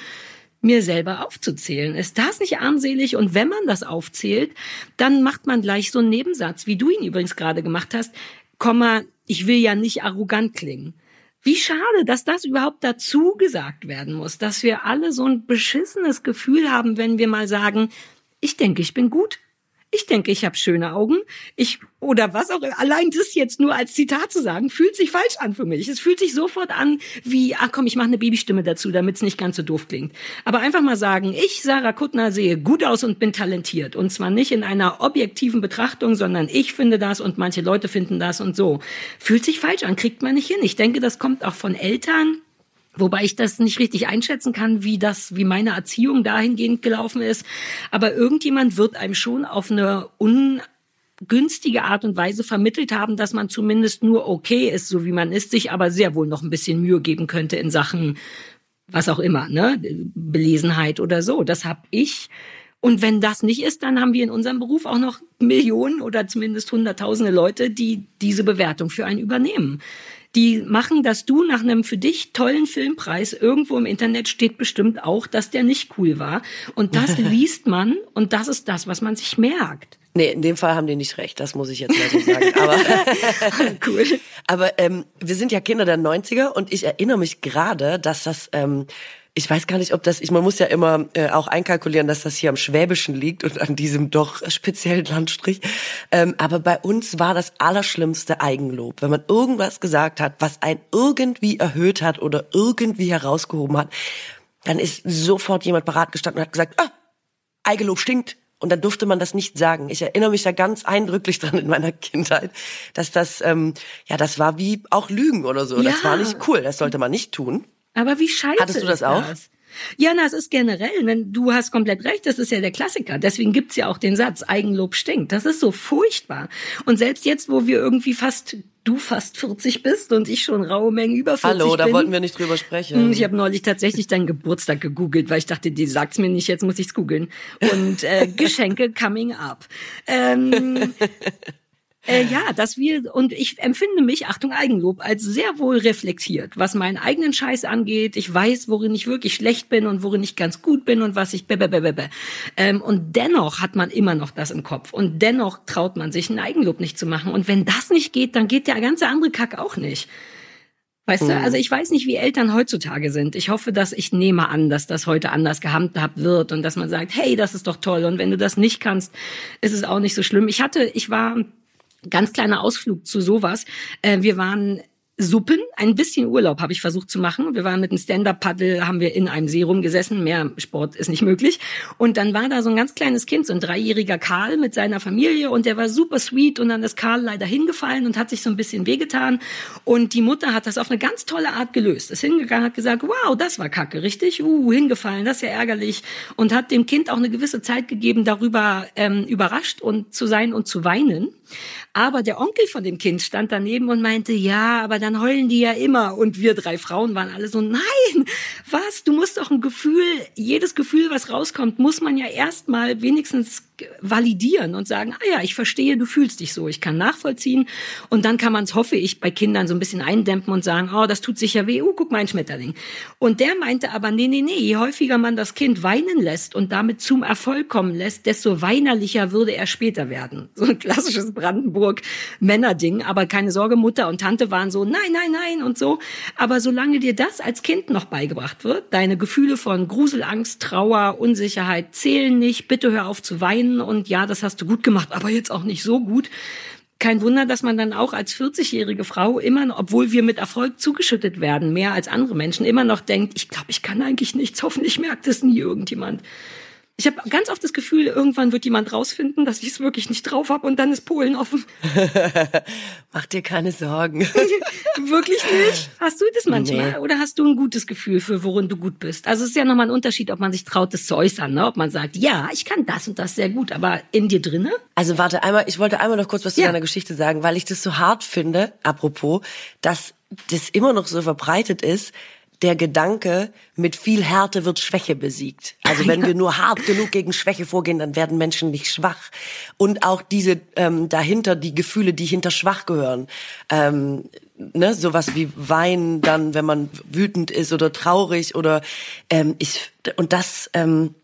mir selber aufzuzählen. Ist das nicht armselig? Und wenn man das aufzählt, dann macht man gleich so einen Nebensatz, wie du ihn übrigens gerade gemacht hast, Komma, ich will ja nicht arrogant klingen. Wie schade, dass das überhaupt dazu gesagt werden muss, dass wir alle so ein beschissenes Gefühl haben, wenn wir mal sagen, ich denke, ich bin gut, ich denke, ich habe schöne Augen. Ich oder was auch allein das jetzt nur als Zitat zu sagen, fühlt sich falsch an für mich. Es fühlt sich sofort an wie, ach komm, ich mache eine Babystimme dazu, damit es nicht ganz so doof klingt. Aber einfach mal sagen, ich, Sarah Kuttner, sehe gut aus und bin talentiert. Und zwar nicht in einer objektiven Betrachtung, sondern ich finde das und manche Leute finden das und so. Fühlt sich falsch an, kriegt man nicht hin. Ich denke, das kommt auch von Eltern, Wobei ich das nicht richtig einschätzen kann, wie das, wie meine Erziehung dahingehend gelaufen ist. Aber irgendjemand wird einem schon auf eine ungünstige Art und Weise vermittelt haben, dass man zumindest nur okay ist, so wie man ist, sich aber sehr wohl noch ein bisschen Mühe geben könnte in Sachen, was auch immer, ne, Belesenheit oder so. Das habe ich. Und wenn das nicht ist, dann haben wir in unserem Beruf auch noch Millionen oder zumindest Hunderttausende Leute, die diese Bewertung für einen übernehmen die machen, dass du nach einem für dich tollen Filmpreis irgendwo im Internet steht bestimmt auch, dass der nicht cool war. Und das liest man und das ist das, was man sich merkt.
Nee, in dem Fall haben die nicht recht, das muss ich jetzt mal so sagen. Aber, cool. aber ähm, wir sind ja Kinder der 90er und ich erinnere mich gerade, dass das ähm, ich weiß gar nicht, ob das, ich, man muss ja immer äh, auch einkalkulieren, dass das hier am Schwäbischen liegt und an diesem doch speziellen Landstrich. Ähm, aber bei uns war das Allerschlimmste Eigenlob. Wenn man irgendwas gesagt hat, was einen irgendwie erhöht hat oder irgendwie herausgehoben hat, dann ist sofort jemand parat gestanden und hat gesagt, ah, Eigenlob stinkt. Und dann durfte man das nicht sagen. Ich erinnere mich da ganz eindrücklich dran in meiner Kindheit, dass das, ähm, ja, das war wie auch Lügen oder so. Ja. Das war nicht cool. Das sollte man nicht tun.
Aber wie scheiße
Hattest du das auch? Das?
Ja, na, es ist generell, wenn du hast komplett recht, das ist ja der Klassiker. Deswegen gibt's ja auch den Satz, Eigenlob stinkt. Das ist so furchtbar. Und selbst jetzt, wo wir irgendwie fast du fast 40 bist und ich schon raue Mengen über 40
Hallo,
da
bin. wollten wir nicht drüber sprechen.
Hm, ich habe neulich tatsächlich deinen Geburtstag gegoogelt, weil ich dachte, die sagt's mir nicht, jetzt muss ich's googeln. Und äh, Geschenke coming up. Ähm, Äh, ja, dass wir, und ich empfinde mich, Achtung, Eigenlob, als sehr wohl reflektiert, was meinen eigenen Scheiß angeht. Ich weiß, worin ich wirklich schlecht bin und worin ich ganz gut bin und was ich be, be, be, be. Ähm, und dennoch hat man immer noch das im Kopf. Und dennoch traut man sich, ein Eigenlob nicht zu machen. Und wenn das nicht geht, dann geht der ganze andere Kack auch nicht. Weißt du, mhm. also ich weiß nicht, wie Eltern heutzutage sind. Ich hoffe, dass ich nehme an, dass das heute anders gehandhabt wird und dass man sagt, hey, das ist doch toll. Und wenn du das nicht kannst, ist es auch nicht so schlimm. Ich hatte, ich war Ganz kleiner Ausflug zu sowas. Äh, wir waren Suppen, ein bisschen Urlaub habe ich versucht zu machen. Wir waren mit einem Stand-Up-Paddle, haben wir in einem See rumgesessen. Mehr Sport ist nicht möglich. Und dann war da so ein ganz kleines Kind, so ein dreijähriger Karl mit seiner Familie und der war super sweet und dann ist Karl leider hingefallen und hat sich so ein bisschen wehgetan. Und die Mutter hat das auf eine ganz tolle Art gelöst. Ist hingegangen, hat gesagt, wow, das war kacke, richtig? Uh, hingefallen, das ist ja ärgerlich. Und hat dem Kind auch eine gewisse Zeit gegeben, darüber ähm, überrascht und zu sein und zu weinen. Aber der Onkel von dem Kind stand daneben und meinte, ja, aber dann heulen die ja immer. Und wir drei Frauen waren alle so, nein, was? Du musst doch ein Gefühl, jedes Gefühl, was rauskommt, muss man ja erstmal wenigstens validieren und sagen, ah ja, ich verstehe, du fühlst dich so, ich kann nachvollziehen. Und dann kann man es, hoffe ich, bei Kindern so ein bisschen eindämpen und sagen, oh, das tut sicher weh, oh, guck mal ein Schmetterling. Und der meinte aber, nee, nee, nee, je häufiger man das Kind weinen lässt und damit zum Erfolg kommen lässt, desto weinerlicher würde er später werden. So ein klassisches Brandenburg-Männerding. Aber keine Sorge, Mutter und Tante waren so, nein, nein, nein und so. Aber solange dir das als Kind noch beigebracht wird, deine Gefühle von Grusel, Angst, Trauer, Unsicherheit zählen nicht, bitte hör auf zu weinen, hin und ja, das hast du gut gemacht, aber jetzt auch nicht so gut. Kein Wunder, dass man dann auch als 40-jährige Frau immer, obwohl wir mit Erfolg zugeschüttet werden, mehr als andere Menschen, immer noch denkt, ich glaube, ich kann eigentlich nichts, hoffentlich merkt es nie irgendjemand. Ich habe ganz oft das Gefühl, irgendwann wird jemand rausfinden, dass ich es wirklich nicht drauf habe und dann ist Polen offen.
Mach dir keine Sorgen.
wirklich nicht? Hast du das manchmal? Nee. Oder hast du ein gutes Gefühl für, worin du gut bist? Also es ist ja nochmal ein Unterschied, ob man sich traut, das zu äußern, ne? ob man sagt, ja, ich kann das und das sehr gut, aber in dir drinne?
Also warte einmal, ich wollte einmal noch kurz was zu ja. deiner Geschichte sagen, weil ich das so hart finde, apropos, dass das immer noch so verbreitet ist, der Gedanke, mit viel Härte wird Schwäche besiegt. Also wenn wir nur hart genug gegen Schwäche vorgehen, dann werden Menschen nicht schwach. Und auch diese ähm, dahinter, die Gefühle, die hinter schwach gehören. Ähm, ne, sowas wie Weinen dann, wenn man wütend ist oder traurig oder ähm, ich und das ähm,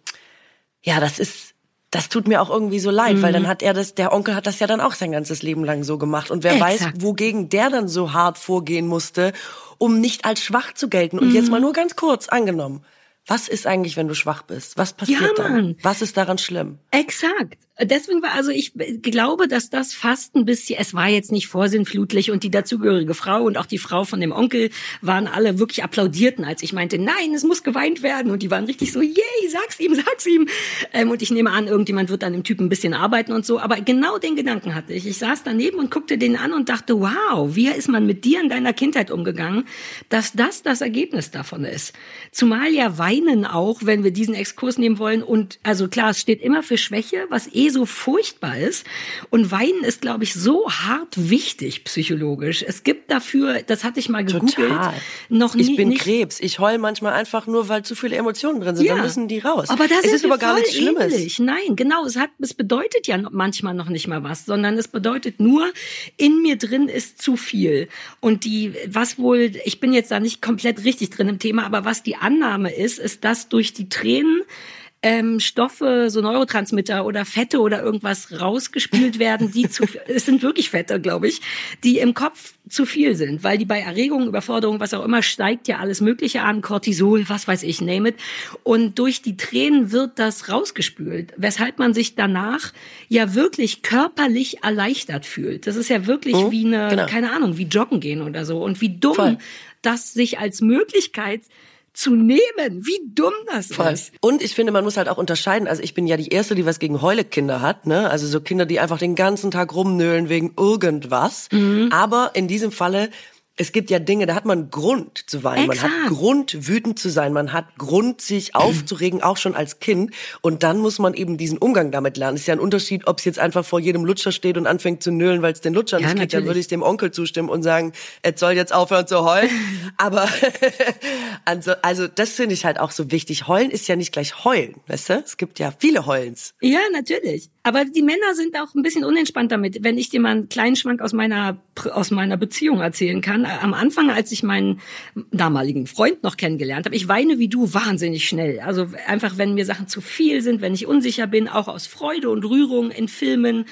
ja, das ist das tut mir auch irgendwie so leid, mhm. weil dann hat er das, der Onkel hat das ja dann auch sein ganzes Leben lang so gemacht. Und wer Exakt. weiß, wogegen der dann so hart vorgehen musste, um nicht als schwach zu gelten. Und mhm. jetzt mal nur ganz kurz angenommen. Was ist eigentlich, wenn du schwach bist? Was passiert ja, dann? Was ist daran schlimm?
Exakt. Deswegen war also ich glaube, dass das fast ein bisschen, es war jetzt nicht vorsinnflutlich und die dazugehörige Frau und auch die Frau von dem Onkel waren alle wirklich applaudierten, als ich meinte, nein, es muss geweint werden und die waren richtig so, yay, sag's ihm, sag's ihm. Ähm, und ich nehme an, irgendjemand wird an dem Typen ein bisschen arbeiten und so, aber genau den Gedanken hatte ich. Ich saß daneben und guckte den an und dachte, wow, wie ist man mit dir in deiner Kindheit umgegangen, dass das das Ergebnis davon ist. Zumal ja weinen auch, wenn wir diesen Exkurs nehmen wollen und also klar, es steht immer für Schwäche, was eh so furchtbar ist. Und Weinen ist, glaube ich, so hart wichtig psychologisch. Es gibt dafür, das hatte ich mal gegoogelt, Total.
noch nie. Ich bin nicht Krebs. Ich heul manchmal einfach nur, weil zu viele Emotionen drin sind. Ja. Dann müssen die raus.
Aber das es ist, aber gar nichts Schlimmes. Ähnlich. Nein, genau. Es hat, es bedeutet ja manchmal noch nicht mal was, sondern es bedeutet nur, in mir drin ist zu viel. Und die, was wohl, ich bin jetzt da nicht komplett richtig drin im Thema, aber was die Annahme ist, ist, dass durch die Tränen ähm, Stoffe, so Neurotransmitter oder Fette oder irgendwas rausgespült werden, die zu, es sind wirklich Fette, glaube ich, die im Kopf zu viel sind, weil die bei Erregung, Überforderung, was auch immer, steigt ja alles Mögliche an, Cortisol, was weiß ich, name it. Und durch die Tränen wird das rausgespült, weshalb man sich danach ja wirklich körperlich erleichtert fühlt. Das ist ja wirklich mhm, wie eine, genau. keine Ahnung, wie joggen gehen oder so. Und wie dumm Voll. das sich als Möglichkeit zu nehmen. Wie dumm das Voll. ist.
Und ich finde, man muss halt auch unterscheiden. Also ich bin ja die Erste, die was gegen Heulekinder hat. Ne? Also so Kinder, die einfach den ganzen Tag rumnöhlen wegen irgendwas. Mhm. Aber in diesem Falle es gibt ja Dinge, da hat man Grund zu weinen, Exakt. man hat Grund wütend zu sein, man hat Grund sich aufzuregen, auch schon als Kind. Und dann muss man eben diesen Umgang damit lernen. Ist ja ein Unterschied, ob es jetzt einfach vor jedem Lutscher steht und anfängt zu nölen, weil es den Lutscher ja, nicht kriegt, dann würde ich dem Onkel zustimmen und sagen, er soll jetzt aufhören zu heulen. Aber also, also das finde ich halt auch so wichtig. Heulen ist ja nicht gleich heulen, weißt du? Es gibt ja viele Heulens.
Ja, natürlich. Aber die Männer sind auch ein bisschen unentspannt damit. Wenn ich dir mal einen kleinen Schwank aus meiner, aus meiner Beziehung erzählen kann. Am Anfang, als ich meinen damaligen Freund noch kennengelernt habe, ich weine wie du wahnsinnig schnell. Also einfach, wenn mir Sachen zu viel sind, wenn ich unsicher bin, auch aus Freude und Rührung in Filmen,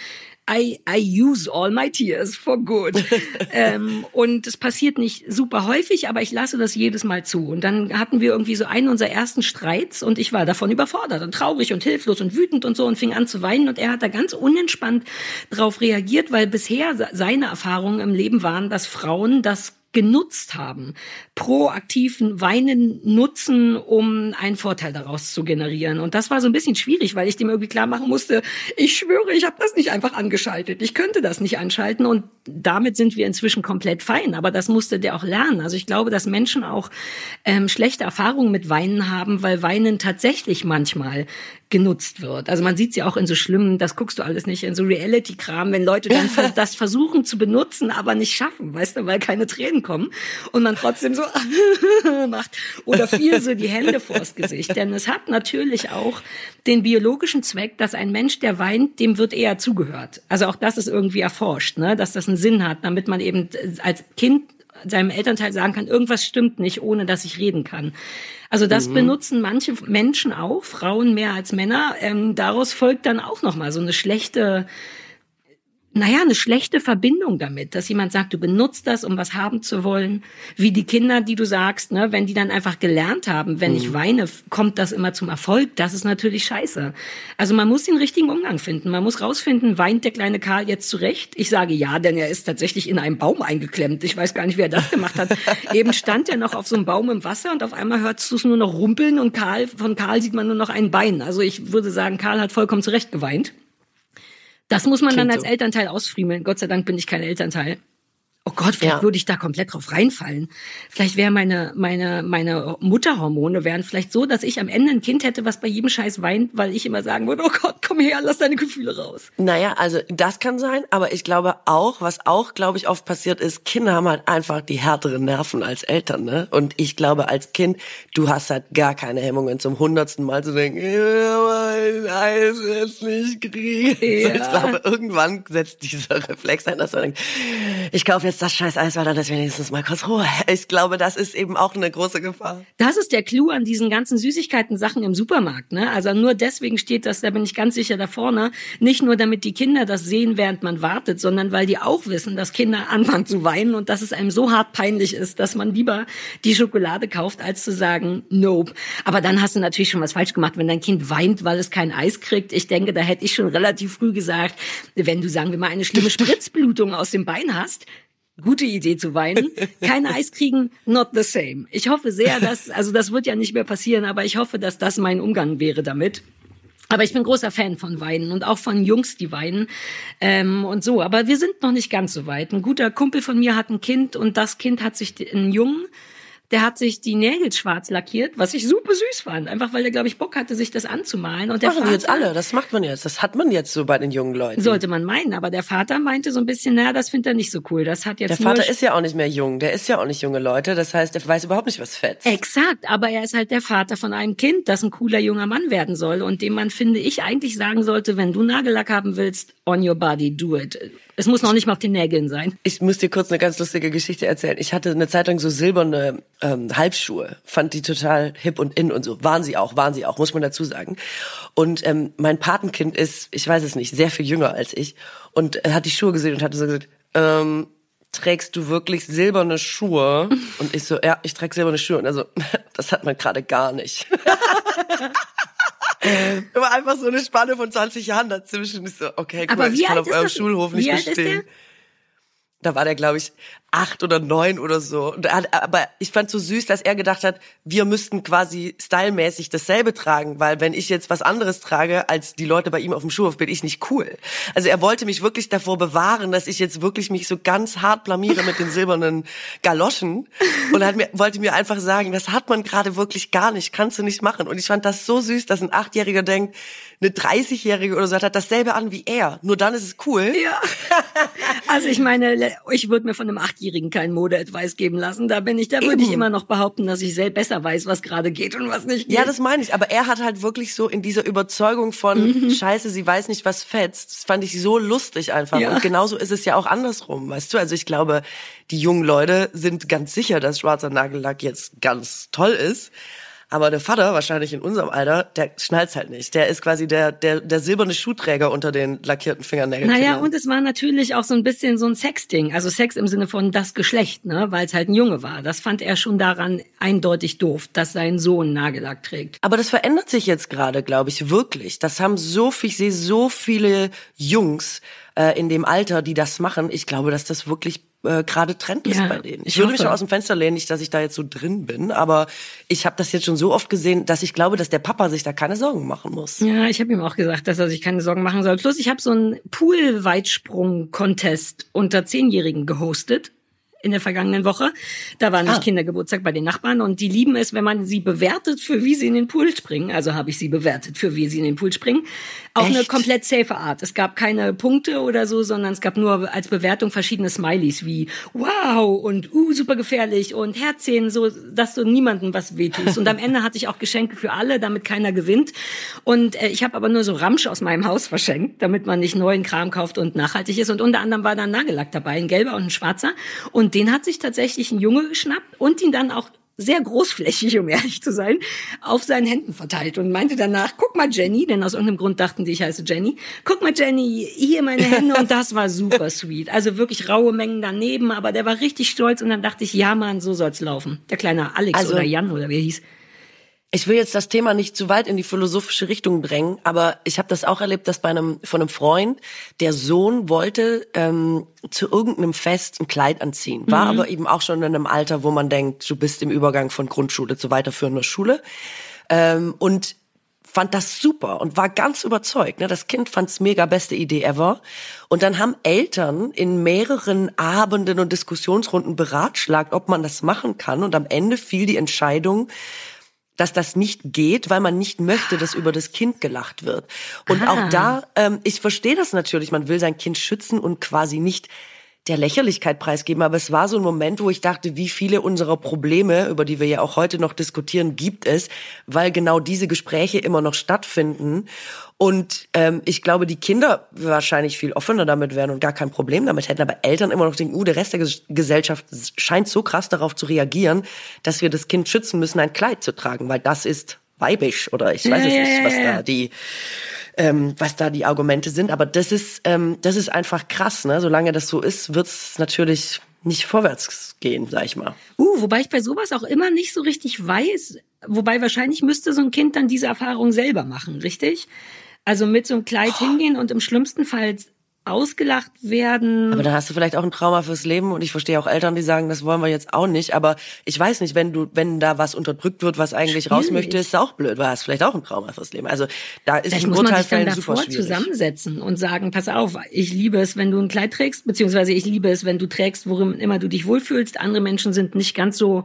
I, I use all my tears for good. ähm, und es passiert nicht super häufig, aber ich lasse das jedes Mal zu. Und dann hatten wir irgendwie so einen unserer ersten Streits und ich war davon überfordert und traurig und hilflos und wütend und so und fing an zu weinen und er hat da ganz unentspannt drauf reagiert, weil bisher seine Erfahrungen im Leben waren, dass Frauen das genutzt haben, proaktiven Weinen nutzen, um einen Vorteil daraus zu generieren. Und das war so ein bisschen schwierig, weil ich dem irgendwie klar machen musste, ich schwöre, ich habe das nicht einfach angeschaltet. Ich könnte das nicht anschalten und damit sind wir inzwischen komplett fein. Aber das musste der auch lernen. Also ich glaube, dass Menschen auch ähm, schlechte Erfahrungen mit Weinen haben, weil Weinen tatsächlich manchmal genutzt wird. Also man sieht sie ja auch in so schlimmen, das guckst du alles nicht, in so Reality-Kram, wenn Leute dann das versuchen zu benutzen, aber nicht schaffen, weißt du, weil keine Tränen kommen und man trotzdem so macht oder viel so die Hände vors Gesicht. Denn es hat natürlich auch den biologischen Zweck, dass ein Mensch, der weint, dem wird eher zugehört. Also auch das ist irgendwie erforscht, ne? dass das einen Sinn hat, damit man eben als Kind seinem Elternteil sagen kann, irgendwas stimmt nicht, ohne dass ich reden kann. Also das mhm. benutzen manche Menschen auch, Frauen mehr als Männer. Ähm, daraus folgt dann auch noch mal so eine schlechte naja, eine schlechte Verbindung damit, dass jemand sagt, du benutzt das, um was haben zu wollen. Wie die Kinder, die du sagst, ne, wenn die dann einfach gelernt haben, wenn mhm. ich weine, kommt das immer zum Erfolg. Das ist natürlich scheiße. Also man muss den richtigen Umgang finden. Man muss rausfinden, weint der kleine Karl jetzt zurecht? Ich sage ja, denn er ist tatsächlich in einem Baum eingeklemmt. Ich weiß gar nicht, wer das gemacht hat. Eben stand er noch auf so einem Baum im Wasser und auf einmal hörst du es nur noch rumpeln und Karl, von Karl sieht man nur noch ein Bein. Also ich würde sagen, Karl hat vollkommen zurecht geweint. Das muss man Klingt dann als so. Elternteil ausfriemeln. Gott sei Dank bin ich kein Elternteil. Oh Gott, vielleicht ja. würde ich da komplett drauf reinfallen. Vielleicht wäre meine, meine, meine Mutterhormone wären vielleicht so, dass ich am Ende ein Kind hätte, was bei jedem Scheiß weint, weil ich immer sagen würde, oh Gott, komm her, lass deine Gefühle raus.
Naja, also das kann sein, aber ich glaube auch, was auch, glaube ich, oft passiert ist, Kinder haben halt einfach die härteren Nerven als Eltern, ne? Und ich glaube, als Kind, du hast halt gar keine Hemmungen zum hundertsten Mal zu denken, mein Eis jetzt nicht kriegen. Ja. ich glaube, irgendwann setzt dieser Reflex ein, dass man denkt, ich kaufe jetzt das scheiß Eis, dann ist wenigstens mal kurz Ruhe. Ich glaube, das ist eben auch eine große Gefahr.
Das ist der Clou an diesen ganzen Süßigkeiten-Sachen im Supermarkt. Ne? Also nur deswegen steht das, da bin ich ganz sicher da vorne, nicht nur damit die Kinder das sehen, während man wartet, sondern weil die auch wissen, dass Kinder anfangen zu weinen und dass es einem so hart peinlich ist, dass man lieber die Schokolade kauft, als zu sagen, nope. Aber dann hast du natürlich schon was falsch gemacht, wenn dein Kind weint, weil es kein Eis kriegt. Ich denke, da hätte ich schon relativ früh gesagt, wenn du, sagen wir mal, eine schlimme Spritzblutung aus dem Bein hast, gute Idee zu weinen. Kein Eis kriegen, not the same. Ich hoffe sehr, dass, also das wird ja nicht mehr passieren, aber ich hoffe, dass das mein Umgang wäre damit. Aber ich bin großer Fan von Weinen und auch von Jungs, die weinen ähm, und so. Aber wir sind noch nicht ganz so weit. Ein guter Kumpel von mir hat ein Kind und das Kind hat sich einen Jungen der hat sich die Nägel schwarz lackiert, was ich super süß fand. Einfach weil er, glaube ich, Bock hatte, sich das anzumalen. Und
der machen Vater, jetzt alle. Das macht man jetzt. Das hat man jetzt so bei den jungen Leuten.
Sollte man meinen. Aber der Vater meinte so ein bisschen, naja, das findet er nicht so cool. Das hat jetzt
Der Vater ist ja auch nicht mehr jung. Der ist ja auch nicht junge Leute. Das heißt, er weiß überhaupt nicht, was fetzt.
Exakt. Aber er ist halt der Vater von einem Kind, das ein cooler junger Mann werden soll. Und dem man, finde ich, eigentlich sagen sollte, wenn du Nagellack haben willst, on your body, do it. Es muss noch nicht mal auf den Nägeln sein.
Ich muss dir kurz eine ganz lustige Geschichte erzählen. Ich hatte eine Zeit lang so silberne ähm, Halbschuhe, fand die total hip und in und so. Waren sie auch, waren sie auch, muss man dazu sagen. Und ähm, mein Patenkind ist, ich weiß es nicht, sehr viel jünger als ich und er hat die Schuhe gesehen und hatte so gesagt, ähm, trägst du wirklich silberne Schuhe? Und ich so, ja, ich trage silberne Schuhe. Und also, das hat man gerade gar nicht. Immer einfach so eine Spanne von 20 Jahren dazwischen. Ich so, okay, cool, ich kann auf eurem Schulhof nicht bestehen. Da war der, glaube ich, acht oder neun oder so. aber ich fand so süß, dass er gedacht hat, wir müssten quasi stylmäßig dasselbe tragen, weil wenn ich jetzt was anderes trage als die Leute bei ihm auf dem Schulhof, bin ich nicht cool. Also er wollte mich wirklich davor bewahren, dass ich jetzt wirklich mich so ganz hart blamiere mit den silbernen Galoschen und hat mir, wollte mir einfach sagen, das hat man gerade wirklich gar nicht, kannst du nicht machen. Und ich fand das so süß, dass ein Achtjähriger denkt, eine 30-Jährige oder so hat dasselbe an wie er. Nur dann ist es cool.
Ja. Also ich meine, ich würde mir von einem Achtjährigen keinen Mode-Advice geben lassen. Da bin ich, da würde ich immer noch behaupten, dass ich selbst besser weiß, was gerade geht und was nicht geht.
Ja, das meine ich. Aber er hat halt wirklich so in dieser Überzeugung von, mhm. scheiße, sie weiß nicht, was fetzt. Das fand ich so lustig einfach. Ja. Und genauso ist es ja auch andersrum, weißt du? Also ich glaube, die jungen Leute sind ganz sicher, dass schwarzer Nagellack jetzt ganz toll ist. Aber der Vater, wahrscheinlich in unserem Alter, der schnallt's halt nicht. Der ist quasi der, der, der silberne Schuhträger unter den lackierten Fingernägeln.
Naja, und es war natürlich auch so ein bisschen so ein Sexding. Also Sex im Sinne von das Geschlecht, ne? weil es halt ein Junge war. Das fand er schon daran eindeutig doof, dass sein Sohn Nagellack trägt.
Aber das verändert sich jetzt gerade, glaube ich, wirklich. Das haben so viel, ich sehe so viele Jungs äh, in dem Alter, die das machen. Ich glaube, dass das wirklich äh, gerade Trend ist ja, bei denen. Ich, ich würde mich auch aus dem Fenster lehnen, nicht, dass ich da jetzt so drin bin, aber ich habe das jetzt schon so oft gesehen, dass ich glaube, dass der Papa sich da keine Sorgen machen muss.
Ja, ich habe ihm auch gesagt, dass er sich keine Sorgen machen soll. Plus, ich habe so einen Pool-Weitsprung-Contest unter Zehnjährigen gehostet in der vergangenen Woche. Da war nicht ah. Kindergeburtstag bei den Nachbarn und die lieben es, wenn man sie bewertet, für wie sie in den Pool springen. Also habe ich sie bewertet, für wie sie in den Pool springen. Auf Echt? eine komplett safe Art. Es gab keine Punkte oder so, sondern es gab nur als Bewertung verschiedene Smileys wie wow und uh, super gefährlich und Herzchen, so dass du niemandem was wehtust. Und am Ende hatte ich auch Geschenke für alle, damit keiner gewinnt. Und äh, ich habe aber nur so Ramsch aus meinem Haus verschenkt, damit man nicht neuen Kram kauft und nachhaltig ist. Und unter anderem war da ein Nagellack dabei, ein gelber und ein schwarzer. Und den hat sich tatsächlich ein Junge geschnappt und ihn dann auch sehr großflächig, um ehrlich zu sein, auf seinen Händen verteilt und meinte danach, guck mal Jenny, denn aus irgendeinem Grund dachten die, ich heiße Jenny, guck mal Jenny, hier meine Hände und das war super sweet. Also wirklich raue Mengen daneben, aber der war richtig stolz und dann dachte ich, ja Mann, so soll's laufen. Der kleine Alex also, oder Jan oder wie er hieß.
Ich will jetzt das Thema nicht zu weit in die philosophische Richtung drängen, aber ich habe das auch erlebt, dass bei einem von einem Freund der Sohn wollte ähm, zu irgendeinem Fest ein Kleid anziehen, war mhm. aber eben auch schon in einem Alter, wo man denkt, du bist im Übergang von Grundschule zu weiterführender Schule ähm, und fand das super und war ganz überzeugt. Ne? Das Kind fand's mega beste Idee ever. Und dann haben Eltern in mehreren Abenden und Diskussionsrunden beratschlagt, ob man das machen kann. Und am Ende fiel die Entscheidung, dass das nicht geht, weil man nicht möchte, dass über das Kind gelacht wird. Und ah. auch da, ähm, ich verstehe das natürlich, man will sein Kind schützen und quasi nicht der Lächerlichkeit preisgeben, aber es war so ein Moment, wo ich dachte, wie viele unserer Probleme, über die wir ja auch heute noch diskutieren, gibt es, weil genau diese Gespräche immer noch stattfinden. Und ähm, ich glaube, die Kinder wahrscheinlich viel offener damit wären und gar kein Problem damit hätten, aber Eltern immer noch denken, uh, der Rest der Gesellschaft scheint so krass darauf zu reagieren, dass wir das Kind schützen müssen, ein Kleid zu tragen, weil das ist weibisch oder ich weiß ja, es nicht, was da die ähm, was da die Argumente sind. Aber das ist, ähm, das ist einfach krass. Ne? Solange das so ist, wird es natürlich nicht vorwärts gehen, sag ich mal.
Uh, wobei ich bei sowas auch immer nicht so richtig weiß, wobei wahrscheinlich müsste so ein Kind dann diese Erfahrung selber machen, richtig? Also mit so einem Kleid oh. hingehen und im schlimmsten Fall ausgelacht werden.
Aber dann hast du vielleicht auch ein Trauma fürs Leben und ich verstehe auch Eltern, die sagen, das wollen wir jetzt auch nicht. Aber ich weiß nicht, wenn du, wenn da was unterdrückt wird, was eigentlich schwierig. raus möchte, ist auch blöd, weil hast vielleicht auch ein Trauma fürs Leben. Also da ist
Vielleicht
ein
Urteilfällen super schwierig. zusammensetzen und sagen, pass auf, ich liebe es, wenn du ein Kleid trägst, beziehungsweise ich liebe es, wenn du trägst, worin immer du dich wohlfühlst. Andere Menschen sind nicht ganz so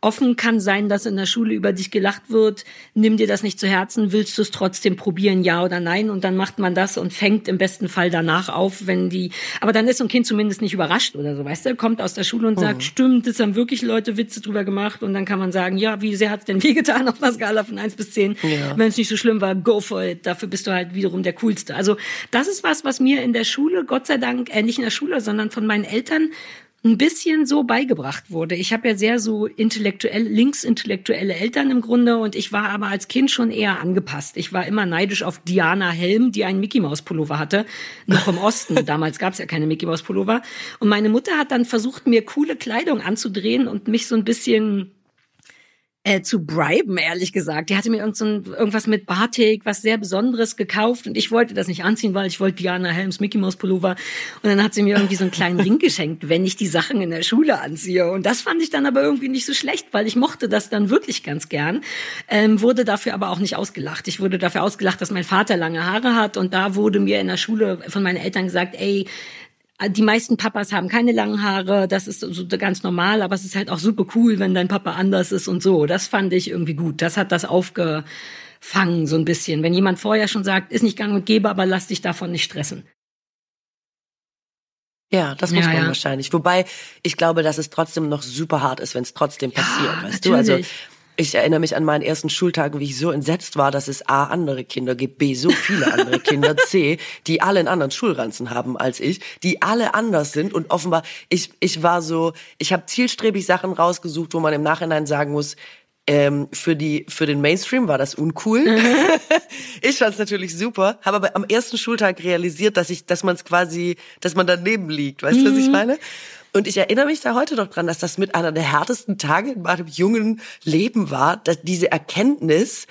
offen kann sein, dass in der Schule über dich gelacht wird. Nimm dir das nicht zu Herzen, willst du es trotzdem probieren, ja oder nein? Und dann macht man das und fängt im besten Fall danach auf, wenn die, aber dann ist so ein Kind zumindest nicht überrascht oder so, weißt du? Kommt aus der Schule und sagt, mhm. stimmt, es haben wirklich Leute Witze drüber gemacht und dann kann man sagen, ja, wie sehr hat's denn wehgetan auf einer Skala von eins bis zehn? Ja. Wenn es nicht so schlimm war, go for it. Dafür bist du halt wiederum der Coolste. Also das ist was, was mir in der Schule, Gott sei Dank, äh, nicht in der Schule, sondern von meinen Eltern ein bisschen so beigebracht wurde. Ich habe ja sehr so intellektuell, linksintellektuelle Eltern im Grunde und ich war aber als Kind schon eher angepasst. Ich war immer neidisch auf Diana Helm, die einen Mickey Maus Pullover hatte, noch vom Osten. Damals gab es ja keine Mickey Maus Pullover. Und meine Mutter hat dann versucht, mir coole Kleidung anzudrehen und mich so ein bisschen äh, zu briben, ehrlich gesagt. Die hatte mir irgend so ein, irgendwas mit Batik, was sehr Besonderes gekauft und ich wollte das nicht anziehen, weil ich wollte Diana Helms Mickey Mouse Pullover und dann hat sie mir irgendwie so einen kleinen Ring geschenkt, wenn ich die Sachen in der Schule anziehe und das fand ich dann aber irgendwie nicht so schlecht, weil ich mochte das dann wirklich ganz gern, ähm, wurde dafür aber auch nicht ausgelacht. Ich wurde dafür ausgelacht, dass mein Vater lange Haare hat und da wurde mir in der Schule von meinen Eltern gesagt, ey, die meisten Papas haben keine langen Haare, das ist so ganz normal, aber es ist halt auch super cool, wenn dein Papa anders ist und so. Das fand ich irgendwie gut. Das hat das aufgefangen so ein bisschen. Wenn jemand vorher schon sagt, ist nicht gang und gäbe, aber lass dich davon nicht stressen.
Ja, das muss ja, man ja. wahrscheinlich. Wobei ich glaube, dass es trotzdem noch super hart ist, wenn es trotzdem passiert, ja, weißt natürlich. du? Also ich erinnere mich an meinen ersten Schultagen, wie ich so entsetzt war, dass es A, andere Kinder gibt, B, so viele andere Kinder, C, die alle einen anderen Schulranzen haben als ich, die alle anders sind und offenbar, ich, ich war so, ich habe zielstrebig Sachen rausgesucht, wo man im Nachhinein sagen muss, ähm, für die für den Mainstream war das uncool. Mhm. ich fand es natürlich super, habe aber am ersten Schultag realisiert, dass ich, dass man es quasi, dass man daneben liegt. Weißt du, mhm. was ich mhm. meine? Und ich erinnere mich da heute noch dran, dass das mit einer der härtesten Tage in meinem jungen Leben war, dass diese Erkenntnis,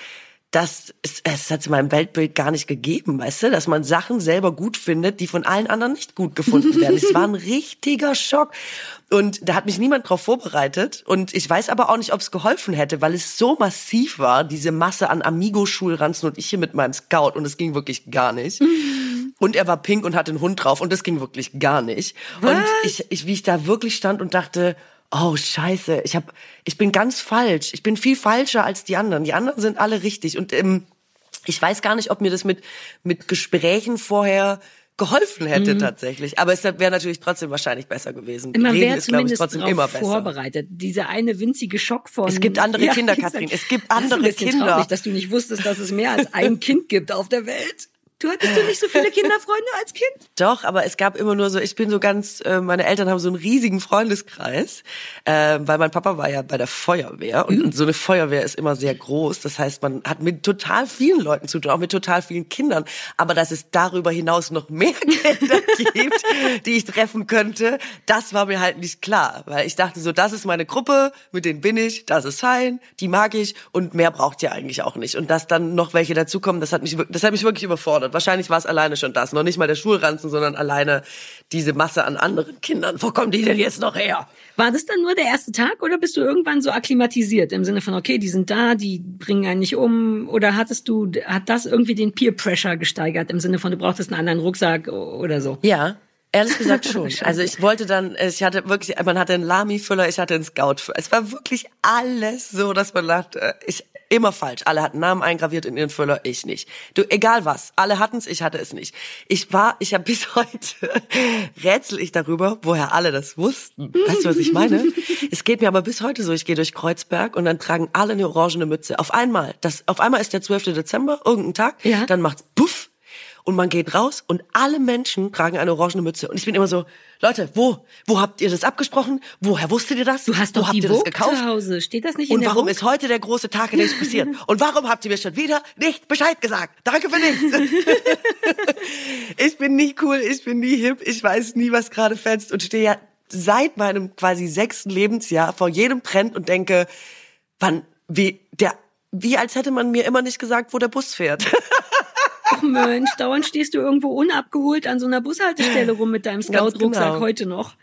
dass es, es hat in meinem Weltbild gar nicht gegeben, weißt du, dass man Sachen selber gut findet, die von allen anderen nicht gut gefunden werden. es war ein richtiger Schock. Und da hat mich niemand drauf vorbereitet. Und ich weiß aber auch nicht, ob es geholfen hätte, weil es so massiv war, diese Masse an Amigo-Schulranzen und ich hier mit meinem Scout und es ging wirklich gar nicht. Und er war pink und hatte einen Hund drauf und das ging wirklich gar nicht.
Was?
Und ich, ich, wie ich da wirklich stand und dachte, oh Scheiße, ich hab, ich bin ganz falsch. Ich bin viel falscher als die anderen. Die anderen sind alle richtig. Und ähm, ich weiß gar nicht, ob mir das mit, mit Gesprächen vorher geholfen hätte tatsächlich. Aber es wäre natürlich trotzdem wahrscheinlich besser gewesen.
Man
Reden
wäre
ist, glaube ich, trotzdem immer besser.
vorbereitet. Dieser eine winzige Schock von...
Es gibt andere Kinder, Katrin. Es gibt
Das ist ein
andere Kinder.
Traurig, dass du nicht wusstest, dass es mehr als ein Kind gibt auf der Welt. Du hattest du nicht so viele Kinderfreunde als Kind?
Doch, aber es gab immer nur so, ich bin so ganz, äh, meine Eltern haben so einen riesigen Freundeskreis, äh, weil mein Papa war ja bei der Feuerwehr und, und so eine Feuerwehr ist immer sehr groß. Das heißt, man hat mit total vielen Leuten zu tun, auch mit total vielen Kindern. Aber dass es darüber hinaus noch mehr Kinder gibt, die ich treffen könnte, das war mir halt nicht klar. Weil ich dachte so, das ist meine Gruppe, mit denen bin ich, das ist fein, die mag ich und mehr braucht ihr eigentlich auch nicht. Und dass dann noch welche dazukommen, das hat mich, das hat mich wirklich überfordert. Wahrscheinlich war es alleine schon das. Noch nicht mal der Schulranzen, sondern alleine diese Masse an anderen Kindern. Wo kommen die denn jetzt noch her?
War das dann nur der erste Tag oder bist du irgendwann so akklimatisiert im Sinne von, okay, die sind da, die bringen einen nicht um? Oder hattest du, hat das irgendwie den Peer Pressure gesteigert im Sinne von, du brauchtest einen anderen Rucksack oder so?
Ja. Ehrlich gesagt schon. Also ich wollte dann, ich hatte wirklich, man hatte einen Lami-Füller, ich hatte einen Scout-Füller. Es war wirklich alles so, dass man dachte, äh, ich immer falsch. Alle hatten Namen eingraviert in ihren Füller, ich nicht. Du, egal was, alle hatten's, ich hatte es nicht. Ich war, ich habe bis heute rätsel ich darüber, woher alle das wussten. Weißt du, was ich meine? es geht mir aber bis heute so. Ich gehe durch Kreuzberg und dann tragen alle eine orangene Mütze. Auf einmal. Das, auf einmal ist der 12. Dezember, irgendein Tag.
Ja.
Dann macht's puff und man geht raus und alle Menschen tragen eine orangene Mütze. Und ich bin immer so, Leute, wo? Wo habt ihr das abgesprochen? Woher wusstet ihr das?
Du hast
wo
doch
habt
die
ihr das gekauft?
zu Hause. Steht das nicht in
Und
der
warum
Vogue?
ist heute der große Tag, in dem es passiert? Und warum habt ihr mir schon wieder nicht Bescheid gesagt? Danke für nichts. ich bin nie cool, ich bin nie hip, ich weiß nie, was gerade fetzt und stehe ja seit meinem quasi sechsten Lebensjahr vor jedem Trend und denke, wann, wie, der, wie als hätte man mir immer nicht gesagt, wo der Bus fährt.
Ach Mensch, dauernd stehst du irgendwo unabgeholt an so einer Bushaltestelle rum mit deinem Scout-Rucksack
genau.
heute noch.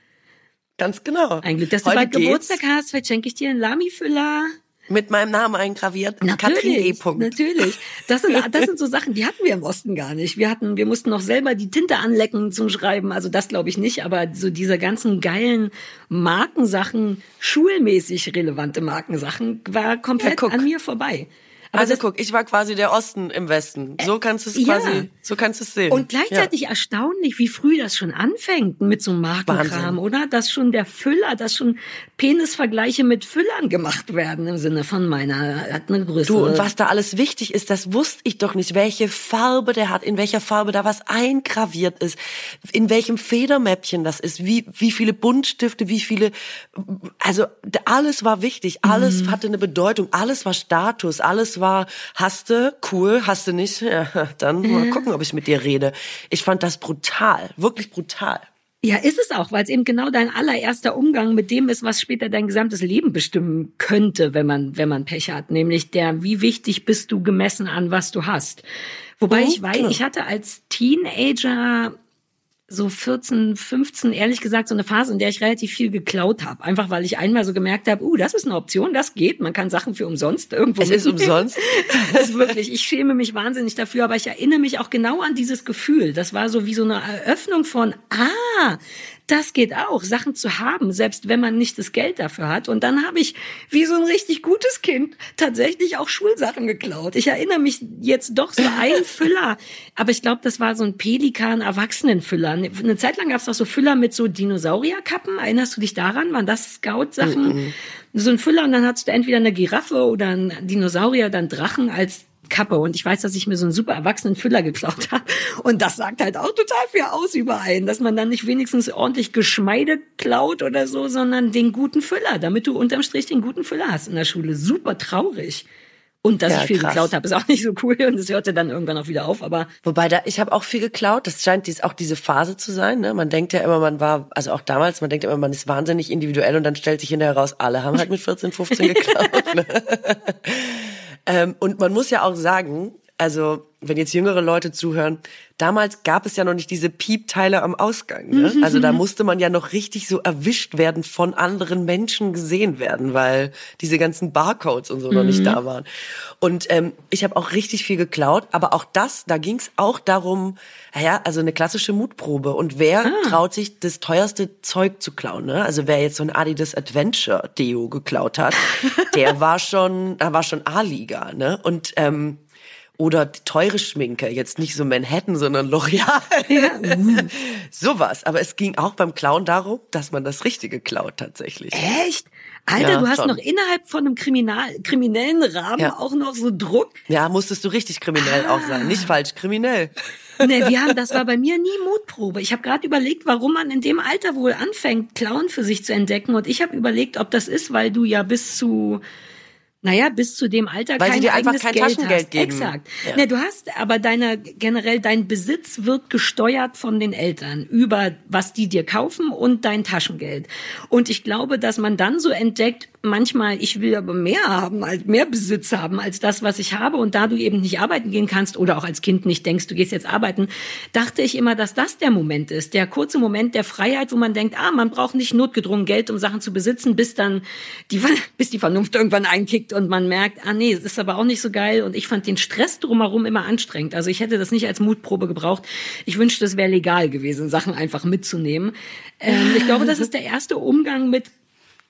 Ganz genau.
Ein Glück, dass du
Heute
bald
geht's
Geburtstag hast. Vielleicht schenke ich dir einen Lami-Füller.
Mit meinem Namen eingraviert. Katrin E.
Natürlich,
Punkt.
natürlich. Das sind, das sind so Sachen, die hatten wir im Osten gar nicht. Wir hatten, wir mussten noch selber die Tinte anlecken zum Schreiben. Also das glaube ich nicht. Aber so diese ganzen geilen Markensachen, schulmäßig relevante Markensachen, war komplett
guck.
an mir vorbei.
Also guck, ich war quasi der Osten im Westen. So kannst du es
ja.
quasi, so kannst du es sehen.
Und gleichzeitig erstaunlich, wie früh das schon anfängt mit so einem Markenkram,
Wahnsinn.
oder? Dass schon der Füller, dass schon Penisvergleiche mit Füllern gemacht werden im Sinne von meiner hat eine Größe.
Du, und was da alles wichtig ist, das wusste ich doch nicht, welche Farbe der hat, in welcher Farbe da was eingraviert ist, in welchem Federmäppchen das ist, wie, wie viele Buntstifte, wie viele, also alles war wichtig, alles
Mhm.
hatte eine Bedeutung, alles war Status, alles war, hasste, cool, hasste nicht, ja, dann mal gucken, ob ich mit dir rede. Ich fand das brutal, wirklich brutal.
Ja, ist es auch, weil es eben genau dein allererster Umgang mit dem ist, was später dein gesamtes Leben bestimmen könnte, wenn man, wenn man Pech hat. Nämlich der, wie wichtig bist du gemessen an, was du hast. Wobei
Mhm,
ich weiß,
genau.
ich hatte als Teenager so 14, 15, ehrlich gesagt, so eine Phase, in der ich relativ viel geklaut habe. Einfach weil ich einmal so gemerkt habe, uh, das ist eine Option, das geht. Man kann Sachen für umsonst irgendwo
Es ist umsonst.
Das ist wirklich, ich schäme mich wahnsinnig dafür, aber ich erinnere mich auch genau an dieses Gefühl. Das war so wie so eine Eröffnung von, ah, das geht auch, Sachen zu haben, selbst wenn man nicht das Geld dafür hat. Und dann habe ich, wie so ein richtig gutes Kind, tatsächlich auch Schulsachen geklaut. Ich erinnere mich jetzt doch so ein Füller, aber ich glaube, das war so ein Pelikan-Erwachsenenfüller. Eine Zeit lang gab es auch so Füller mit so Dinosaurierkappen. Erinnerst du dich daran? Waren das Scout-Sachen? So ein Füller und dann hattest du entweder eine Giraffe oder ein Dinosaurier, dann Drachen als Kappe. Und ich weiß, dass ich mir so einen super erwachsenen Füller geklaut habe. Und das sagt halt auch total viel aus über einen, dass man dann nicht wenigstens ordentlich Geschmeide klaut oder so, sondern den guten Füller, damit du unterm Strich den guten Füller hast in der Schule. Super traurig. Und dass
Ja,
ich viel
krass.
geklaut habe, ist auch nicht so cool. Und es hörte dann irgendwann auch wieder auf. Aber
Wobei da, ich habe auch viel geklaut. Das scheint dies, auch diese Phase zu sein. Ne? Man denkt ja immer, man war, also auch damals, man denkt immer, man ist wahnsinnig individuell und dann stellt sich hinterher raus, alle haben halt mit 14, 15 geklaut. ne? Ähm, und man muss ja auch sagen, also wenn jetzt jüngere Leute zuhören, damals gab es ja noch nicht diese Piepteile am Ausgang. Ne? Also da musste man ja noch richtig so erwischt werden, von anderen Menschen gesehen werden, weil diese ganzen Barcodes und so noch nicht da waren. Und ähm, ich habe auch richtig viel geklaut, aber auch das, da ging es auch darum, naja, also eine klassische Mutprobe. Und wer traut sich, das teuerste Zeug zu klauen? Ne? Also wer jetzt so ein Adidas Adventure Deo geklaut hat, der war schon, da war schon A-Liga. Ne? Und ähm, oder teure Schminke, jetzt nicht so Manhattan, sondern L'Oreal. Sowas. Aber es ging auch beim Klauen darum, dass man das Richtige klaut tatsächlich.
Echt? Alter,
Ja,
du hast
schon.
noch innerhalb von einem Kriminal kriminellen Rahmen
Ja.
auch noch so Druck.
Ja, musstest du richtig kriminell auch sein. Nicht falsch, kriminell.
Nee, wir haben, das war bei mir nie Mutprobe. Ich habe gerade überlegt, warum man in dem Alter wohl anfängt, Clown für sich zu entdecken. Und ich habe überlegt, ob das ist, weil du ja bis zu naja, bis zu dem Alter
Weil sie
kein
dir einfach kein
Geld
Taschengeld
hast.
geben.
Exakt.
Ja.
Ne, du hast aber deine generell dein Besitz wird gesteuert von den Eltern über was die dir kaufen und dein Taschengeld. Und ich glaube, dass man dann so entdeckt, manchmal ich will aber mehr haben, mehr Besitz haben als das, was ich habe. Und da du eben nicht arbeiten gehen kannst oder auch als Kind nicht denkst, du gehst jetzt arbeiten, dachte ich immer, dass das der Moment ist, der kurze Moment der Freiheit, wo man denkt, ah, man braucht nicht notgedrungen Geld, um Sachen zu besitzen, bis dann die bis die Vernunft irgendwann einkickt und man merkt, ah nee, es ist aber auch nicht so geil. Und ich fand den Stress drumherum immer anstrengend. Also ich hätte das nicht als Mutprobe gebraucht. Ich wünschte, es wäre legal gewesen, Sachen einfach mitzunehmen. Ähm, ich glaube, das ist der erste Umgang mit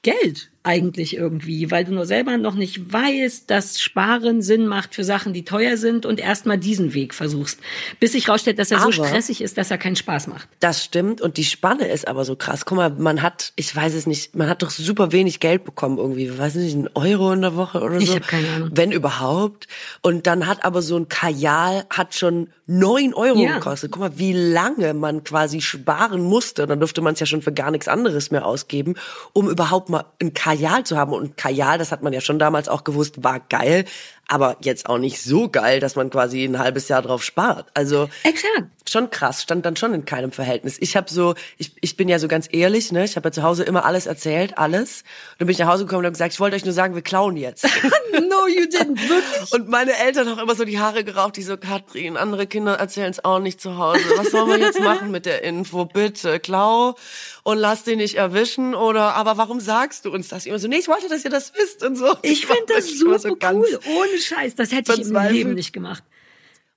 Geld eigentlich irgendwie, weil du nur selber noch nicht weißt, dass Sparen Sinn macht für Sachen, die teuer sind und erstmal diesen Weg versuchst, bis sich rausstellt, dass er so
Aber-
stressig ist, dass er keinen Spaß macht.
Das stimmt und die Spanne ist aber so krass. Guck mal, man hat, ich weiß es nicht, man hat doch super wenig Geld bekommen irgendwie, weiß nicht, ein Euro in der Woche oder
Ich
so.
hab keine Ahnung.
Wenn überhaupt. Und dann hat aber so ein Kajal hat schon neun Euro
Ja.
gekostet. Guck mal, wie lange man quasi sparen musste. Dann durfte man es ja schon für gar nichts anderes mehr ausgeben, um überhaupt mal ein Kajal zu haben. Und Kajal, das hat man ja schon damals auch gewusst, war geil, aber jetzt auch nicht so geil, dass man quasi ein halbes Jahr drauf spart. Also
Exakt.
schon krass, stand dann schon in keinem Verhältnis. Ich habe so, ich, ich bin ja so ganz ehrlich, ne? Ich habe ja zu Hause immer alles erzählt, alles. Und dann bin ich nach Hause gekommen und habe gesagt, ich wollte euch nur sagen, wir klauen jetzt.
No, you didn't. Wirklich?
und meine Eltern haben immer so die Haare geraucht, die so, Katrin, andere Kinder erzählen es auch nicht zu Hause. Was sollen wir jetzt machen mit der Info? Bitte, klau und lass den nicht erwischen oder, aber warum sagst du uns das? Immer so, nee, ich wollte, dass ihr das wisst und so.
Ich
war
finde das super
so ganz-
cool. Ohne Scheiß. Das hätte ich im. Leben nicht gemacht.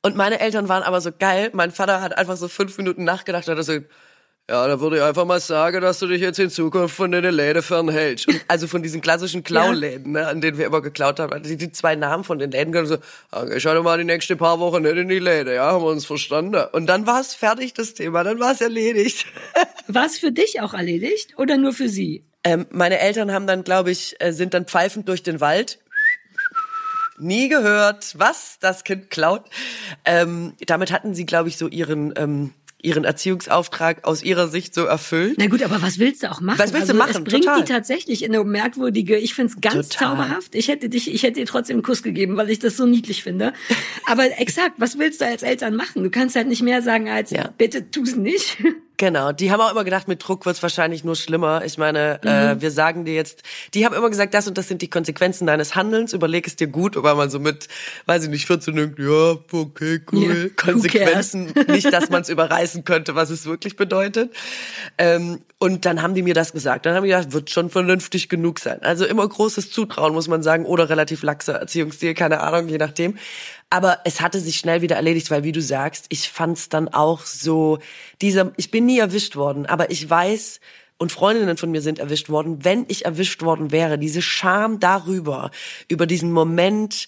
Und meine Eltern waren aber so geil. Mein Vater hat einfach so fünf Minuten nachgedacht und hat so, ja, da würde ich einfach mal sagen, dass du dich jetzt in Zukunft von den Läden fernhältst. Und also von diesen klassischen Klauläden, ne, an denen wir immer geklaut haben. Also die zwei Namen von den Läden können so, ah, ich hatte mal die nächsten paar Wochen nicht in die Läden, ja, haben wir uns verstanden. Und dann war es fertig, das Thema, dann war es erledigt.
War es für dich auch erledigt oder nur für sie?
Ähm, meine Eltern haben dann, glaube ich, äh, sind dann pfeifend durch den Wald. Nie gehört, was das Kind klaut. Ähm, damit hatten sie, glaube ich, so ihren ähm, ihren Erziehungsauftrag aus ihrer Sicht so erfüllt.
Na gut, aber was willst du auch machen?
Was willst du
also,
machen?
Es bringt
Total.
die tatsächlich in eine merkwürdige, ich find's ganz
Total.
zauberhaft. Ich hätte dich, ich hätte dir trotzdem einen Kuss gegeben, weil ich das so niedlich finde. Aber exakt, was willst du als Eltern machen? Du kannst halt nicht mehr sagen als,
Ja.
bitte tu's nicht.
Genau, die haben auch immer gedacht, mit Druck wird's wahrscheinlich nur schlimmer. Ich meine, äh, wir sagen dir jetzt, die haben immer gesagt, das und das sind die Konsequenzen deines Handelns, überleg es dir gut, weil man so mit, weiß ich nicht, 14 denkt, ja, okay,
Ja,
cool,
who
Konsequenzen, nicht, dass man es überreißen könnte, was es wirklich bedeutet. Ähm, und dann haben die mir das gesagt. Dann haben die gesagt, wird schon vernünftig genug sein. Also immer großes Zutrauen, muss man sagen, oder relativ laxer Erziehungsstil, keine Ahnung, je nachdem. Aber es hatte sich schnell wieder erledigt, weil wie du sagst, ich fand's dann auch so, dieser, ich bin nie erwischt worden, aber ich weiß, und Freundinnen von mir sind erwischt worden, wenn ich erwischt worden wäre, diese Scham darüber, über diesen Moment,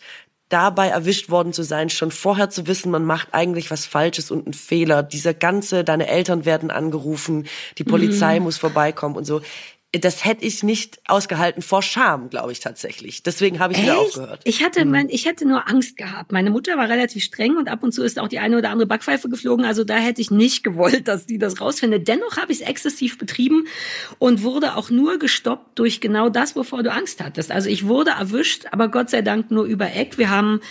dabei erwischt worden zu sein, schon vorher zu wissen, man macht eigentlich was Falsches und einen Fehler. Dieser ganze, deine Eltern werden angerufen, die Polizei muss vorbeikommen und so. Das hätte ich nicht ausgehalten vor Scham, glaube ich tatsächlich. Deswegen habe ich wieder aufgehört.
Ich hatte, mein, ich hätte nur Angst gehabt. Meine Mutter war relativ streng und ab und zu ist auch die eine oder andere Backpfeife geflogen. Also da hätte ich nicht gewollt, dass die das rausfindet. Dennoch habe ich es exzessiv betrieben und wurde auch nur gestoppt durch genau das, wovor du Angst hattest. Also ich wurde erwischt, aber Gott sei Dank nur über Eck. Wir haben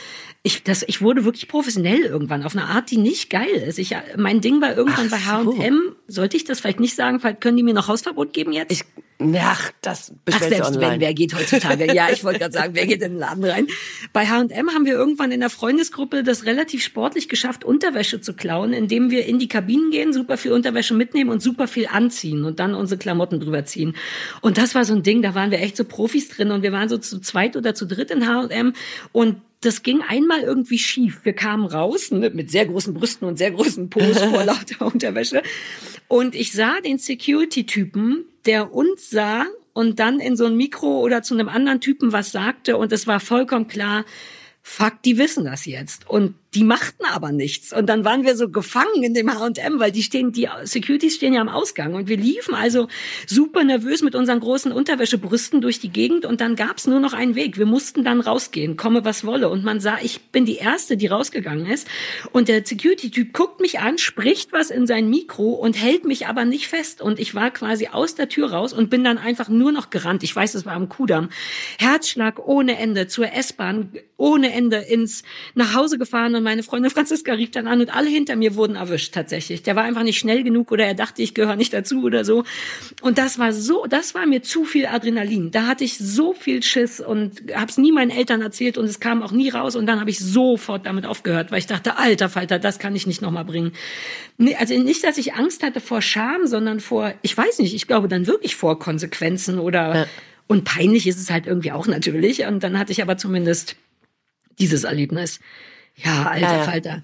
ich, das, ich wurde wirklich professionell irgendwann auf eine Art, die nicht geil ist. Ich, mein Ding war irgendwann Ach bei H&M, sollte ich das vielleicht nicht sagen, können die mir noch Hausverbot geben jetzt?
Ich, ach, das
Ach, selbst online. wenn, wer geht heutzutage? ja, ich wollte gerade sagen, wer geht in den Laden rein? Bei H&M haben wir irgendwann in der Freundesgruppe das relativ sportlich geschafft, Unterwäsche zu klauen, indem wir in die Kabinen gehen, super viel Unterwäsche mitnehmen und super viel anziehen und dann unsere Klamotten drüber ziehen. Und das war so ein Ding, da waren wir echt so Profis drin und wir waren so zu zweit oder zu dritt in H&M und das ging einmal irgendwie schief. Wir kamen raus ne, mit sehr großen Brüsten und sehr großen Pos vor lauter Unterwäsche. Und ich sah den Security-Typen, der uns sah und dann in so ein Mikro oder zu einem anderen Typen was sagte. Und es war vollkommen klar, fuck, die wissen das jetzt. Und die machten aber nichts. Und dann waren wir so gefangen in dem H&M, weil die stehen, die Securities stehen ja am Ausgang. Und wir liefen also super nervös mit unseren großen Unterwäschebrüsten durch die Gegend. Und dann gab's nur noch einen Weg. Wir mussten dann rausgehen, komme was wolle. Und man sah, ich bin die Erste, die rausgegangen ist. Und der Security-Typ guckt mich an, spricht was in sein Mikro und hält mich aber nicht fest. Und ich war quasi aus der Tür raus und bin dann einfach nur noch gerannt. Ich weiß, es war am Kudamm. Herzschlag ohne Ende zur S-Bahn, ohne Ende ins, nach Hause gefahren und meine Freundin Franziska rief dann an und alle hinter mir wurden erwischt tatsächlich. Der war einfach nicht schnell genug oder er dachte, ich gehöre nicht dazu oder so. Und das war so, das war mir zu viel Adrenalin. Da hatte ich so viel Schiss und habe es nie meinen Eltern erzählt und es kam auch nie raus und dann habe ich sofort damit aufgehört, weil ich dachte, alter Falter, das kann ich nicht nochmal bringen. Nee, also nicht, dass ich Angst hatte vor Scham, sondern vor, ich weiß nicht, ich glaube dann wirklich vor Konsequenzen oder ja. und peinlich ist es halt irgendwie auch natürlich. Und dann hatte ich aber zumindest dieses Erlebnis. Ja, alter ja, ja. Falter.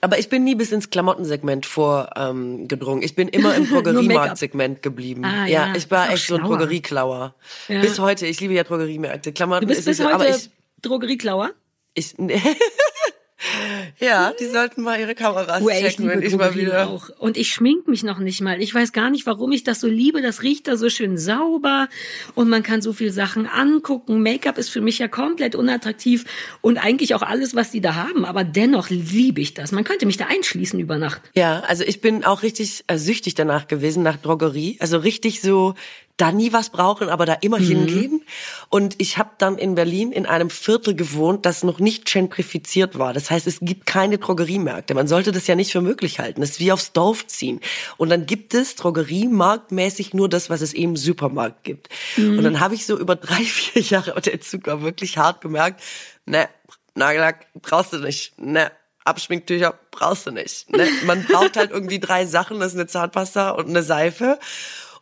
Aber ich bin nie bis ins Klamottensegment vorgedrungen. Ähm, ich bin immer im Drogeriemarktsegment geblieben. Ah, ja, ja, ich war echt schlauer. so ein Drogerieklauer. Ja. Bis heute. Ich liebe ja Drogeriemärkte. Klamotten
du bist bis heute aber ich, Drogerieklauer?
Ich, Ja, die sollten mal ihre Kameras oh, checken, wenn ich mal wieder. Auch.
Und ich schmink mich noch nicht mal. Ich weiß gar nicht, warum ich das so liebe. Das riecht da so schön sauber und man kann so viel Sachen angucken. Make-up ist für mich ja komplett unattraktiv und eigentlich auch alles, was die da haben. Aber dennoch liebe ich das. Man könnte mich da einschließen über Nacht.
Ja, also ich bin auch richtig äh, süchtig danach gewesen, nach Drogerie. Also richtig so da nie was brauchen, aber da immer mhm. hingehen. Und ich habe dann in Berlin in einem Viertel gewohnt, das noch nicht gentrifiziert war. Das heißt, es gibt keine Drogeriemärkte. Man sollte das ja nicht für möglich halten. Das ist wie aufs Dorf ziehen. Und dann gibt es Drogeriemarktmäßig nur das, was es eben im Supermarkt gibt. Mhm. Und dann habe ich so über drei, vier Jahre der Zucker wirklich hart gemerkt, ne, Nagellack brauchst du nicht, ne, Abschminktücher brauchst du nicht. Ne? Man braucht halt irgendwie drei Sachen, das ist eine Zahnpasta und eine Seife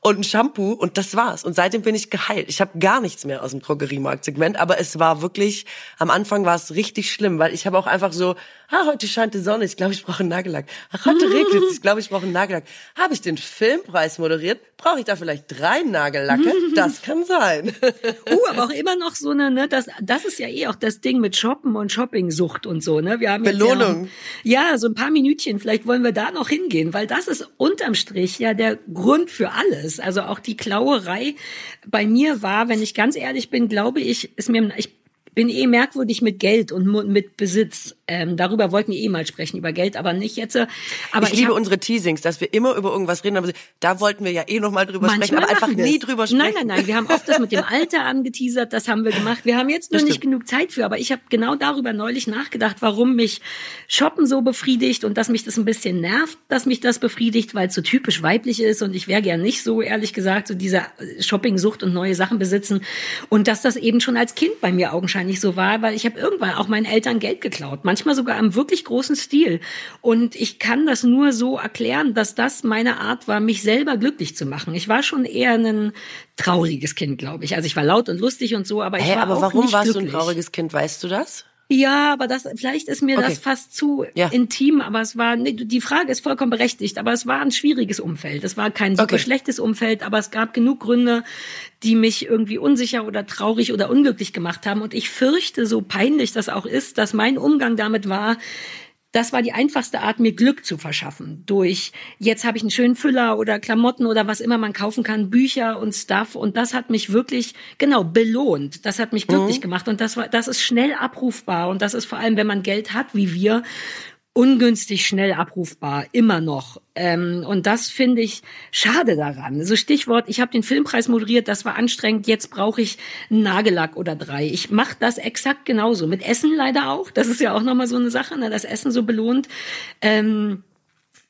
und ein Shampoo und das war's. Und seitdem bin ich geheilt. Ich habe gar nichts mehr aus dem Drogeriemarktsegment, aber es war wirklich, am Anfang war es richtig schlimm, weil ich habe auch einfach so, ah, heute scheint die Sonne, ich glaube, ich brauche einen Nagellack. Ach, heute regnet es, ich glaube, ich brauche einen Nagellack. Habe ich den Filmpreis moderiert? Brauche ich da vielleicht drei Nagellacke? Das kann sein.
uh, aber auch immer noch so eine, ne, das, das ist ja eh auch das Ding mit Shoppen und Shoppingsucht und so, ne? Wir haben
Belohnung.
Ja, ja, so ein paar Minütchen, vielleicht wollen wir da noch hingehen, weil das ist unterm Strich ja der Grund für alles. Also auch die Klauerei bei mir war, wenn ich ganz ehrlich bin, glaube ich, ist mir, ich bin eh merkwürdig mit Geld und mit Besitz. Ähm, darüber wollten wir eh mal sprechen, über Geld, aber nicht jetzt. Aber
ich, ich liebe unsere Teasings, dass wir immer über irgendwas reden, aber da wollten wir ja eh noch mal drüber sprechen, aber einfach nie drüber sprechen.
Nein, nein, nein, wir haben oft das mit dem Alter angeteasert, das haben wir gemacht. Wir haben jetzt nur nicht genug Zeit für, aber ich habe genau darüber neulich nachgedacht, warum mich Shoppen so befriedigt und dass mich das ein bisschen nervt, dass mich das befriedigt, weil es so typisch weiblich ist und ich wäre gern nicht so, ehrlich gesagt, so dieser Shopping-Sucht und neue Sachen besitzen und dass das eben schon als Kind bei mir augenscheinlich nicht so war, weil ich habe irgendwann auch meinen Eltern Geld geklaut, manchmal sogar im wirklich großen Stil. Und ich kann das nur so erklären, dass das meine Art war, mich selber glücklich zu machen. Ich war schon eher ein trauriges Kind, glaube ich. Also ich war laut und lustig und so, aber ich hey, war aber auch warum nicht warst glücklich.
du ein trauriges Kind? Weißt du das?
Ja, aber das vielleicht ist mir okay. das fast zu ja. intim, aber es war nee, die Frage ist vollkommen berechtigt, aber es war ein schwieriges Umfeld. Es war kein super okay. schlechtes Umfeld, aber es gab genug Gründe, die mich irgendwie unsicher oder traurig oder unglücklich gemacht haben und ich fürchte, so peinlich das auch ist, dass mein Umgang damit war, das war die einfachste Art, mir Glück zu verschaffen. Durch, jetzt habe ich einen schönen Füller oder Klamotten oder was immer man kaufen kann, Bücher und Stuff. Und das hat mich wirklich, genau, belohnt. Das hat mich glücklich mhm. gemacht. Und das war, das ist schnell abrufbar. Und das ist vor allem, wenn man Geld hat, wie wir, ungünstig schnell abrufbar, immer noch. Ähm, und das finde ich schade daran. So Stichwort, ich habe den Filmpreis moderiert, das war anstrengend, jetzt brauche ich einen Nagellack oder drei. Ich mache das exakt genauso. Mit Essen leider auch. Das ist ja auch nochmal so eine Sache, ne, das Essen so belohnt. Ähm,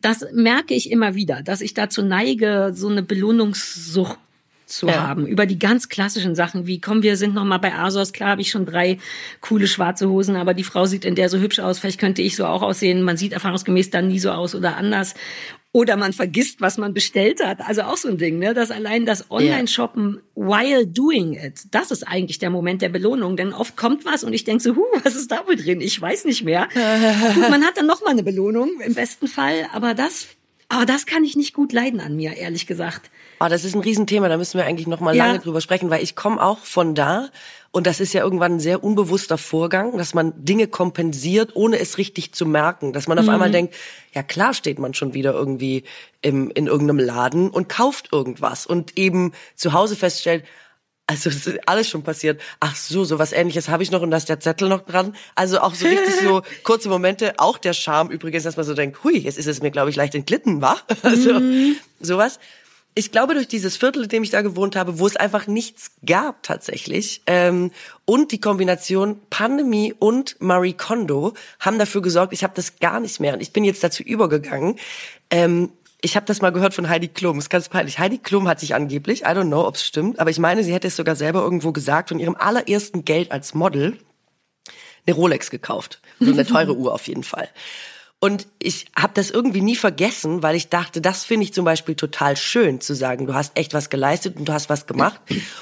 das merke ich immer wieder, dass ich dazu neige, so eine Belohnungssucht zu ja. haben. Über die ganz klassischen Sachen, wie komm, wir sind noch mal bei Asos, klar habe ich schon drei coole schwarze Hosen, aber die Frau sieht in der so hübsch aus, vielleicht könnte ich so auch aussehen. Man sieht erfahrungsgemäß dann nie so aus oder anders. Oder man vergisst, was man bestellt hat. Also auch so ein Ding, ne? dass allein das Online-Shoppen while doing it, das ist eigentlich der Moment der Belohnung. Denn oft kommt was und ich denke so, huh, was ist da wohl drin? Ich weiß nicht mehr. Gut, man hat dann noch mal eine Belohnung im besten Fall, aber das aber das kann ich nicht gut leiden an mir, ehrlich gesagt.
Oh, das ist ein Riesenthema, da müssen wir eigentlich noch mal ja. lange drüber sprechen, weil ich komme auch von da und das ist ja irgendwann ein sehr unbewusster Vorgang, dass man Dinge kompensiert, ohne es richtig zu merken, dass man auf mhm. einmal denkt, ja klar steht man schon wieder irgendwie im, in irgendeinem Laden und kauft irgendwas und eben zu Hause feststellt, also das ist alles schon passiert. Ach so, so was ähnliches habe ich noch und da ist der Zettel noch dran. Also auch so richtig so kurze Momente, auch der Charme übrigens, dass man so denkt, hui, jetzt ist es mir, glaube ich, leicht entglitten, wa? Also mhm. sowas. Ich glaube, durch dieses Viertel, in dem ich da gewohnt habe, wo es einfach nichts gab tatsächlich, ähm, und die Kombination Pandemie und Marie Kondo haben dafür gesorgt, ich habe das gar nicht mehr. Und ich bin jetzt dazu übergegangen, ähm, ich habe das mal gehört von Heidi Klum, ist ganz peinlich. Heidi Klum hat sich angeblich, I don't know, ob es stimmt, aber ich meine, sie hätte es sogar selber irgendwo gesagt, von ihrem allerersten Geld als Model eine Rolex gekauft. So eine teure Uhr auf jeden Fall. Und ich habe das irgendwie nie vergessen, weil ich dachte, das finde ich zum Beispiel total schön zu sagen, du hast echt was geleistet und du hast was gemacht.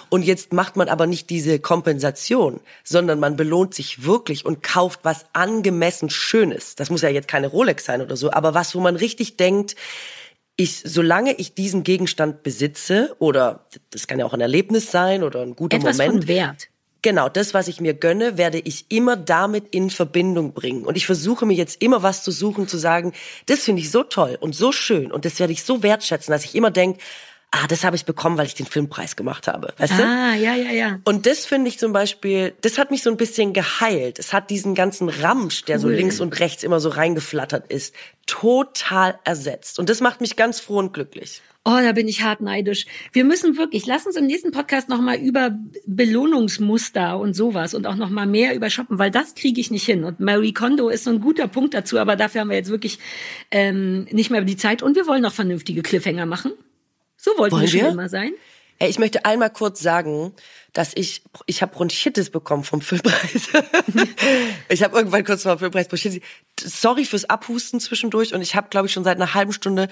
Und jetzt macht man aber nicht diese Kompensation, sondern man belohnt sich wirklich und kauft was angemessen Schönes. Das muss ja jetzt keine Rolex sein oder so, aber was, wo man richtig denkt, ich, solange ich diesen Gegenstand besitze, oder das kann ja auch ein Erlebnis sein oder ein guter
Etwas
Moment.
Von Wert.
Genau, das, was ich mir gönne, werde ich immer damit in Verbindung bringen. Und ich versuche mir jetzt immer was zu suchen, zu sagen, das finde ich so toll und so schön und das werde ich so wertschätzen, dass ich immer denke, ah, das habe ich bekommen, weil ich den Filmpreis gemacht habe. Weißt
ah,
du?
Ah, ja, ja, ja.
Und das finde ich zum Beispiel, das hat mich so ein bisschen geheilt. Es hat diesen ganzen Ramsch, der cool. so links und rechts immer so reingeflattert ist, total ersetzt. Und das macht mich ganz froh und glücklich.
Oh, da bin ich hart neidisch. Wir müssen wirklich, lass uns im nächsten Podcast nochmal über Belohnungsmuster und sowas und auch nochmal mehr über Shoppen, weil das kriege ich nicht hin. Und Marie Kondo ist so ein guter Punkt dazu, aber dafür haben wir jetzt wirklich ähm, nicht mehr die Zeit und wir wollen noch vernünftige Cliffhanger machen. So wollten Wollen wir schon immer sein.
Ey, ich möchte einmal kurz sagen, dass ich ich habe Bronchitis bekommen vom Filmpreis. ich habe irgendwann kurz vor dem Filmpreis Bronchitis. Sorry fürs Abhusten zwischendurch und ich habe glaube ich schon seit einer halben Stunde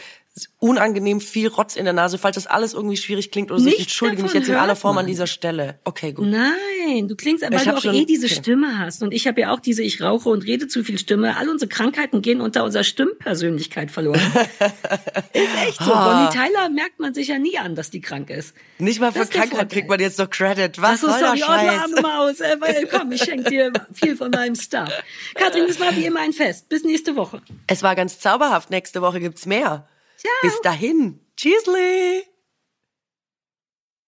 unangenehm viel Rotz in der Nase, falls das alles irgendwie schwierig klingt oder so. Ich entschuldige mich jetzt in aller Form man. an dieser Stelle. Okay, gut.
Nein, du klingst, weil ich du auch schon, eh diese okay. Stimme hast. Und ich habe ja auch diese Ich rauche und rede zu viel Stimme. All unsere Krankheiten gehen unter unserer Stimmpersönlichkeit verloren. ist echt so. Ah. Bonnie Tyler merkt man sich ja nie an, dass die krank ist.
Nicht mal für Krankheit kriegt man jetzt noch Credit. Was soll das
Scheiß? arme Maus. Äh, weil, komm, ich schenke dir viel von meinem Stuff. Katrin, das war wie immer ein Fest. Bis nächste Woche.
Es war ganz zauberhaft. Nächste Woche gibt's mehr. Ciao. Bis dahin. Tschüssli.